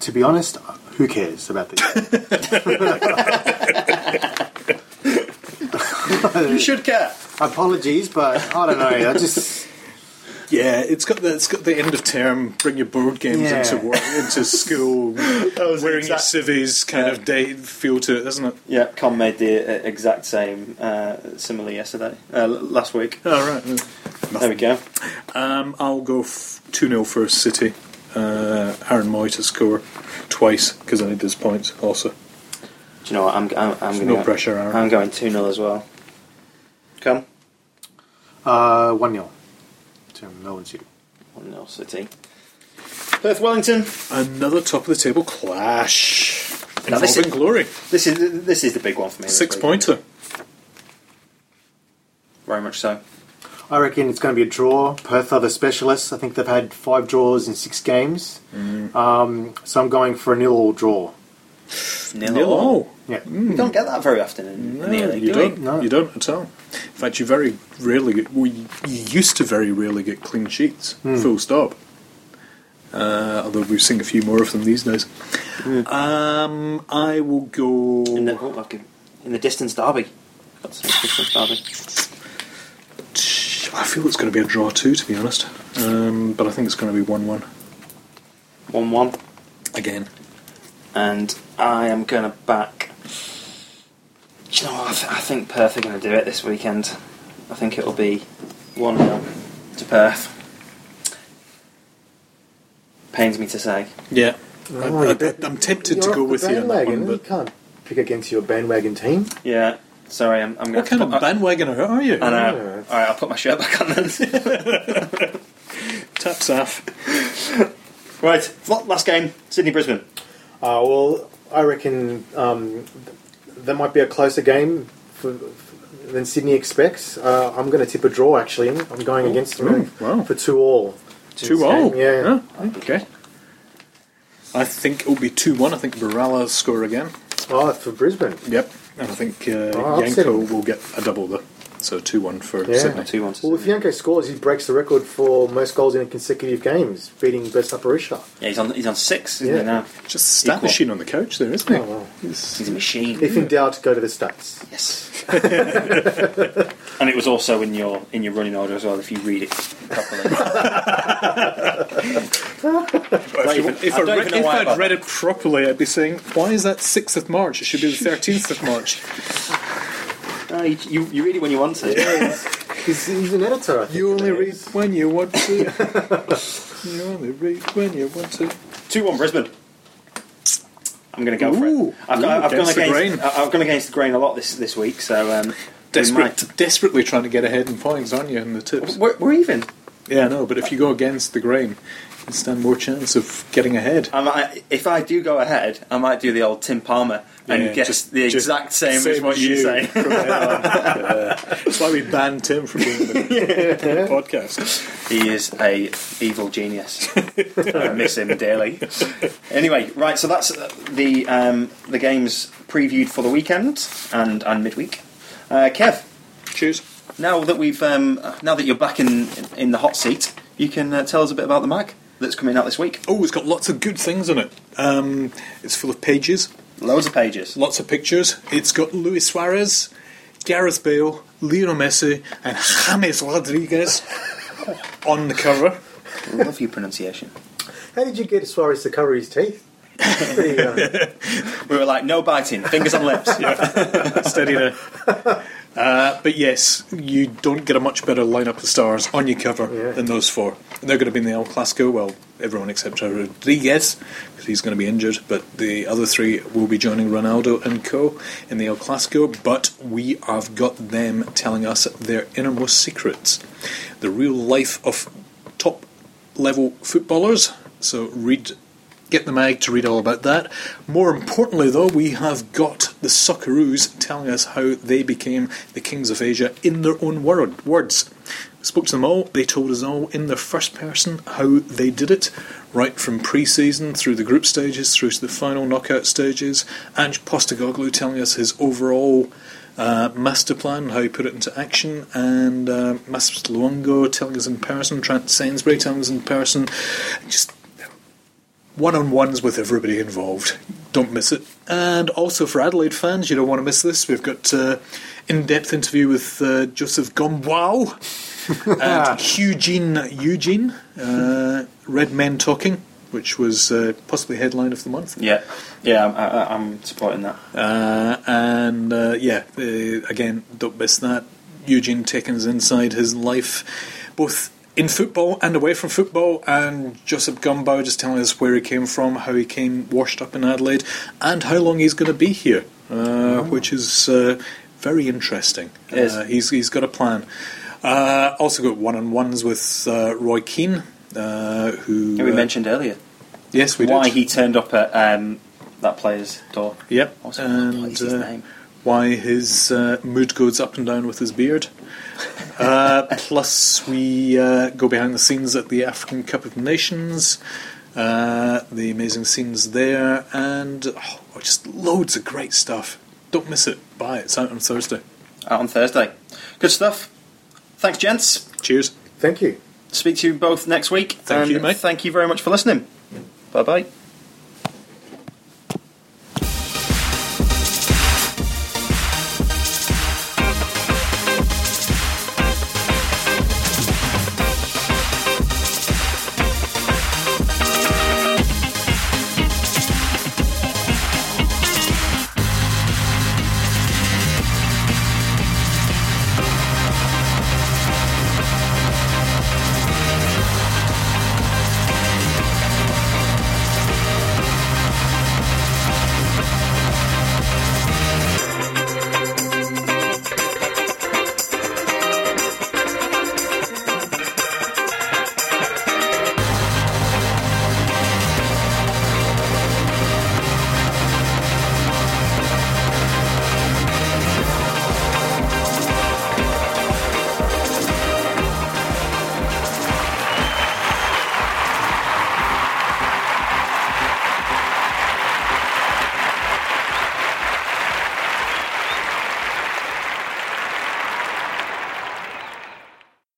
[SPEAKER 4] to be honest, who cares about this? (laughs) (laughs) (laughs)
[SPEAKER 2] You should care.
[SPEAKER 4] Apologies, but I don't know. I just. (laughs)
[SPEAKER 3] Yeah, it's got the it's got the end of term. Bring your board games
[SPEAKER 4] Yeah.
[SPEAKER 3] into work, into school. (laughs)
[SPEAKER 2] was
[SPEAKER 3] wearing
[SPEAKER 2] exact-
[SPEAKER 3] your civvies kind
[SPEAKER 2] Yeah.
[SPEAKER 3] of day feel to it, doesn't it?
[SPEAKER 2] Yeah, Con made the uh, exact same uh, simile yesterday, uh, l- last week.
[SPEAKER 3] Oh right.
[SPEAKER 2] There we go.
[SPEAKER 3] Um, I'll go two 0 for City. Uh, Aaron Mooy to score twice because I need those points also.
[SPEAKER 2] Do you know what? I'm, I'm, I'm going
[SPEAKER 3] No pressure, Aaron.
[SPEAKER 2] I'm going 2 0 as well. Come.
[SPEAKER 4] Uh, 1 0 to Melbourne City.
[SPEAKER 2] 1 0 City. Perth Wellington.
[SPEAKER 3] Another top of the table clash
[SPEAKER 2] Now, this
[SPEAKER 3] involving
[SPEAKER 2] is-
[SPEAKER 3] glory.
[SPEAKER 2] This is this is the big one for me. this
[SPEAKER 3] Six
[SPEAKER 2] week.
[SPEAKER 3] pointer.
[SPEAKER 2] Very much so.
[SPEAKER 4] I reckon it's going to be a draw. Perth are the specialists. I think they've had five draws in six games. Um, so I'm going for a nil all draw.
[SPEAKER 2] Nil.
[SPEAKER 3] Nil all.
[SPEAKER 4] Yeah.
[SPEAKER 2] We don't get that very often in, in the
[SPEAKER 3] No,
[SPEAKER 2] league,
[SPEAKER 3] you
[SPEAKER 2] do we?
[SPEAKER 3] don't.
[SPEAKER 4] No.
[SPEAKER 3] You don't at all. In fact, you very rarely get. We you used to very rarely get clean sheets. Full stop. Uh, although we've seen a few more of them these days. Um, I will go.
[SPEAKER 2] In the, oh, okay. in the distance derby. Got some distance derby.
[SPEAKER 3] I feel it's going to be a draw too, to be honest. Um, but I think it's going to be one-one
[SPEAKER 2] 1 1.
[SPEAKER 3] again.
[SPEAKER 2] And I am going to back. Do you know what? I, th- I think Perth are going to do it this weekend. I think it'll be 1 0 to Perth. Pains me to say.
[SPEAKER 3] Yeah,
[SPEAKER 4] Oh,
[SPEAKER 3] I,
[SPEAKER 4] you bet-
[SPEAKER 3] am tempted
[SPEAKER 4] You're
[SPEAKER 3] to go with you on that
[SPEAKER 4] bandwagon.
[SPEAKER 3] one.
[SPEAKER 4] You
[SPEAKER 3] But
[SPEAKER 4] can't pick against your bandwagon team.
[SPEAKER 2] Yeah. Sorry, I'm, I'm going
[SPEAKER 3] what kind of bandwagoner are you?
[SPEAKER 2] I know.
[SPEAKER 4] Yeah.
[SPEAKER 2] Alright, I'll put my shirt back on then. (laughs)
[SPEAKER 3] Taps off.
[SPEAKER 2] right, la- last game Sydney Brisbane.
[SPEAKER 4] Uh, well, I reckon um, th- that might be a closer game for, for, than Sydney expects. Uh, I'm going to tip a draw. Actually, I'm going against them
[SPEAKER 3] ooh, wow.
[SPEAKER 4] for two all.
[SPEAKER 3] Two all.
[SPEAKER 4] Yeah.
[SPEAKER 3] Okay. I think it'll be two one. I think Borrello score again.
[SPEAKER 4] Oh, for Brisbane.
[SPEAKER 3] Yep. And I think uh,
[SPEAKER 4] Oh, Janko
[SPEAKER 3] will get a double though. So 2 1 for
[SPEAKER 4] Yeah.
[SPEAKER 3] Sydney.
[SPEAKER 2] Two one.
[SPEAKER 4] Well, if Janko scores, he breaks the record for most goals in consecutive games, beating Besart Berisha.
[SPEAKER 2] Yeah, he's on. He's on six. Isn't
[SPEAKER 4] Yeah.
[SPEAKER 2] he now?
[SPEAKER 3] Just a stat
[SPEAKER 2] Equal.
[SPEAKER 3] machine on the couch there, isn't he?
[SPEAKER 4] Oh, well.
[SPEAKER 3] He's-
[SPEAKER 2] He's a machine.
[SPEAKER 4] If in doubt, go to the stats.
[SPEAKER 2] Yes. (laughs) and it was also in your in your running order as well. If you read it properly. (laughs)
[SPEAKER 3] If, you- if
[SPEAKER 2] I
[SPEAKER 3] I
[SPEAKER 2] don't
[SPEAKER 3] read,
[SPEAKER 2] even know
[SPEAKER 3] if
[SPEAKER 2] why I
[SPEAKER 3] I'd read it properly, I'd be saying, why is that 6th of March? It should be the 13th of March.
[SPEAKER 2] No, you, you, you read it when you want to.
[SPEAKER 4] He's, he's an editor. I think.
[SPEAKER 3] You only read when you want to. (laughs) you only read when you want to.
[SPEAKER 2] Two one Brisbane. I'm going to go for
[SPEAKER 3] Ooh.
[SPEAKER 2] it. I've,
[SPEAKER 3] Ooh,
[SPEAKER 2] got, I've gone
[SPEAKER 3] against the
[SPEAKER 2] against.
[SPEAKER 3] grain.
[SPEAKER 2] I- I've gone against the grain a lot this this week. So um, we
[SPEAKER 3] Desperate,
[SPEAKER 2] might-
[SPEAKER 3] desperately trying to get ahead in points, aren't you, in the tips?
[SPEAKER 2] We're, we're even.
[SPEAKER 3] Yeah, no, but if you go against the grain, you stand more chance of getting ahead.
[SPEAKER 2] I might, if I do go ahead, I might do the old Tim Palmer and
[SPEAKER 3] Yeah,
[SPEAKER 2] guess
[SPEAKER 3] just-
[SPEAKER 2] the exact same, as what you, say. (laughs)
[SPEAKER 3] on. Yeah. (laughs) That's why we banned Tim from being in the (laughs) podcast.
[SPEAKER 2] He is a evil genius. I miss him daily. Anyway, right. So that's uh, the um, the games previewed for the weekend and and midweek. Uh, Kev,
[SPEAKER 3] Cheers.
[SPEAKER 2] Now that we've um, now that you're back in in the hot seat, you can uh, tell us a bit about the mag that's coming out this week.
[SPEAKER 3] Oh, it's got lots of good things on it. Um, it's full of pages,
[SPEAKER 2] Loads of pages.
[SPEAKER 3] lots of pictures. It's got Luis Suarez, Gareth Bale, Lionel Messi, and James Rodriguez (laughs) on the cover.
[SPEAKER 2] Love your pronunciation.
[SPEAKER 4] How did you get Suarez to cover his teeth? (laughs)
[SPEAKER 2] We were like, no biting, fingers on lips. (laughs)
[SPEAKER 3] Steady there. Uh, but yes, you don't get a much better lineup of stars on your cover
[SPEAKER 4] Yeah.
[SPEAKER 3] than those four. And they're going to be in the El Clasico. Well, everyone except Rodriguez, because he's going to be injured. But the other three will be joining Ronaldo and co in the El Clasico. But we have got them telling us their innermost secrets, the real life of top level footballers. So read get the mag to read all about that. More importantly, though, we have got the Socceroos telling us how they became the kings of Asia in their own word, words. We spoke to them all, they told us all in their first person how they did it, right from pre season through the group stages, through to the final knockout stages. Ange Postecoglou telling us his overall. Uh, master plan, how he put it into action, and uh, Mas Luongo telling us in person, Trent Sainsbury telling us in person, just one on ones with everybody involved. Don't miss it. And also for Adelaide fans, you don't want to miss this. We've got uh, in depth interview with uh, Joseph Gombau (laughs) and Eugene Eugene, uh, Red Men Talking, which was uh, possibly headline of the month.
[SPEAKER 2] Yeah, yeah, I'm, I, I'm supporting that.
[SPEAKER 3] Uh, and uh, yeah, uh, again, don't miss that. Eugene taking us inside his life, both in football and away from football, and Joseph Gombau just telling us where he came from, how he came washed up in Adelaide, and how long he's going to be here, uh, which is uh, very interesting.
[SPEAKER 2] Is.
[SPEAKER 3] Uh, he's he's got a plan. Uh, also got one on ones with uh, Roy Keane, uh, who
[SPEAKER 2] Yeah, we mentioned earlier
[SPEAKER 3] Yes, we
[SPEAKER 2] why
[SPEAKER 3] did.
[SPEAKER 2] he turned up at um, that player's door.
[SPEAKER 3] Yep.
[SPEAKER 2] What
[SPEAKER 3] and
[SPEAKER 2] his
[SPEAKER 3] why his uh, mood goes up and down with his beard. Uh, plus, we uh, go behind the scenes at the African Cup of Nations. Uh, the amazing scenes there, and oh, just loads of great stuff. Don't miss it. Buy it. It's out on Thursday.
[SPEAKER 2] Out on Thursday. Good stuff. Thanks, gents.
[SPEAKER 3] Cheers.
[SPEAKER 4] thank you.
[SPEAKER 2] Speak to you both next week.
[SPEAKER 3] Thank
[SPEAKER 2] and
[SPEAKER 3] you, mate.
[SPEAKER 2] Thank you very much for listening. Bye bye.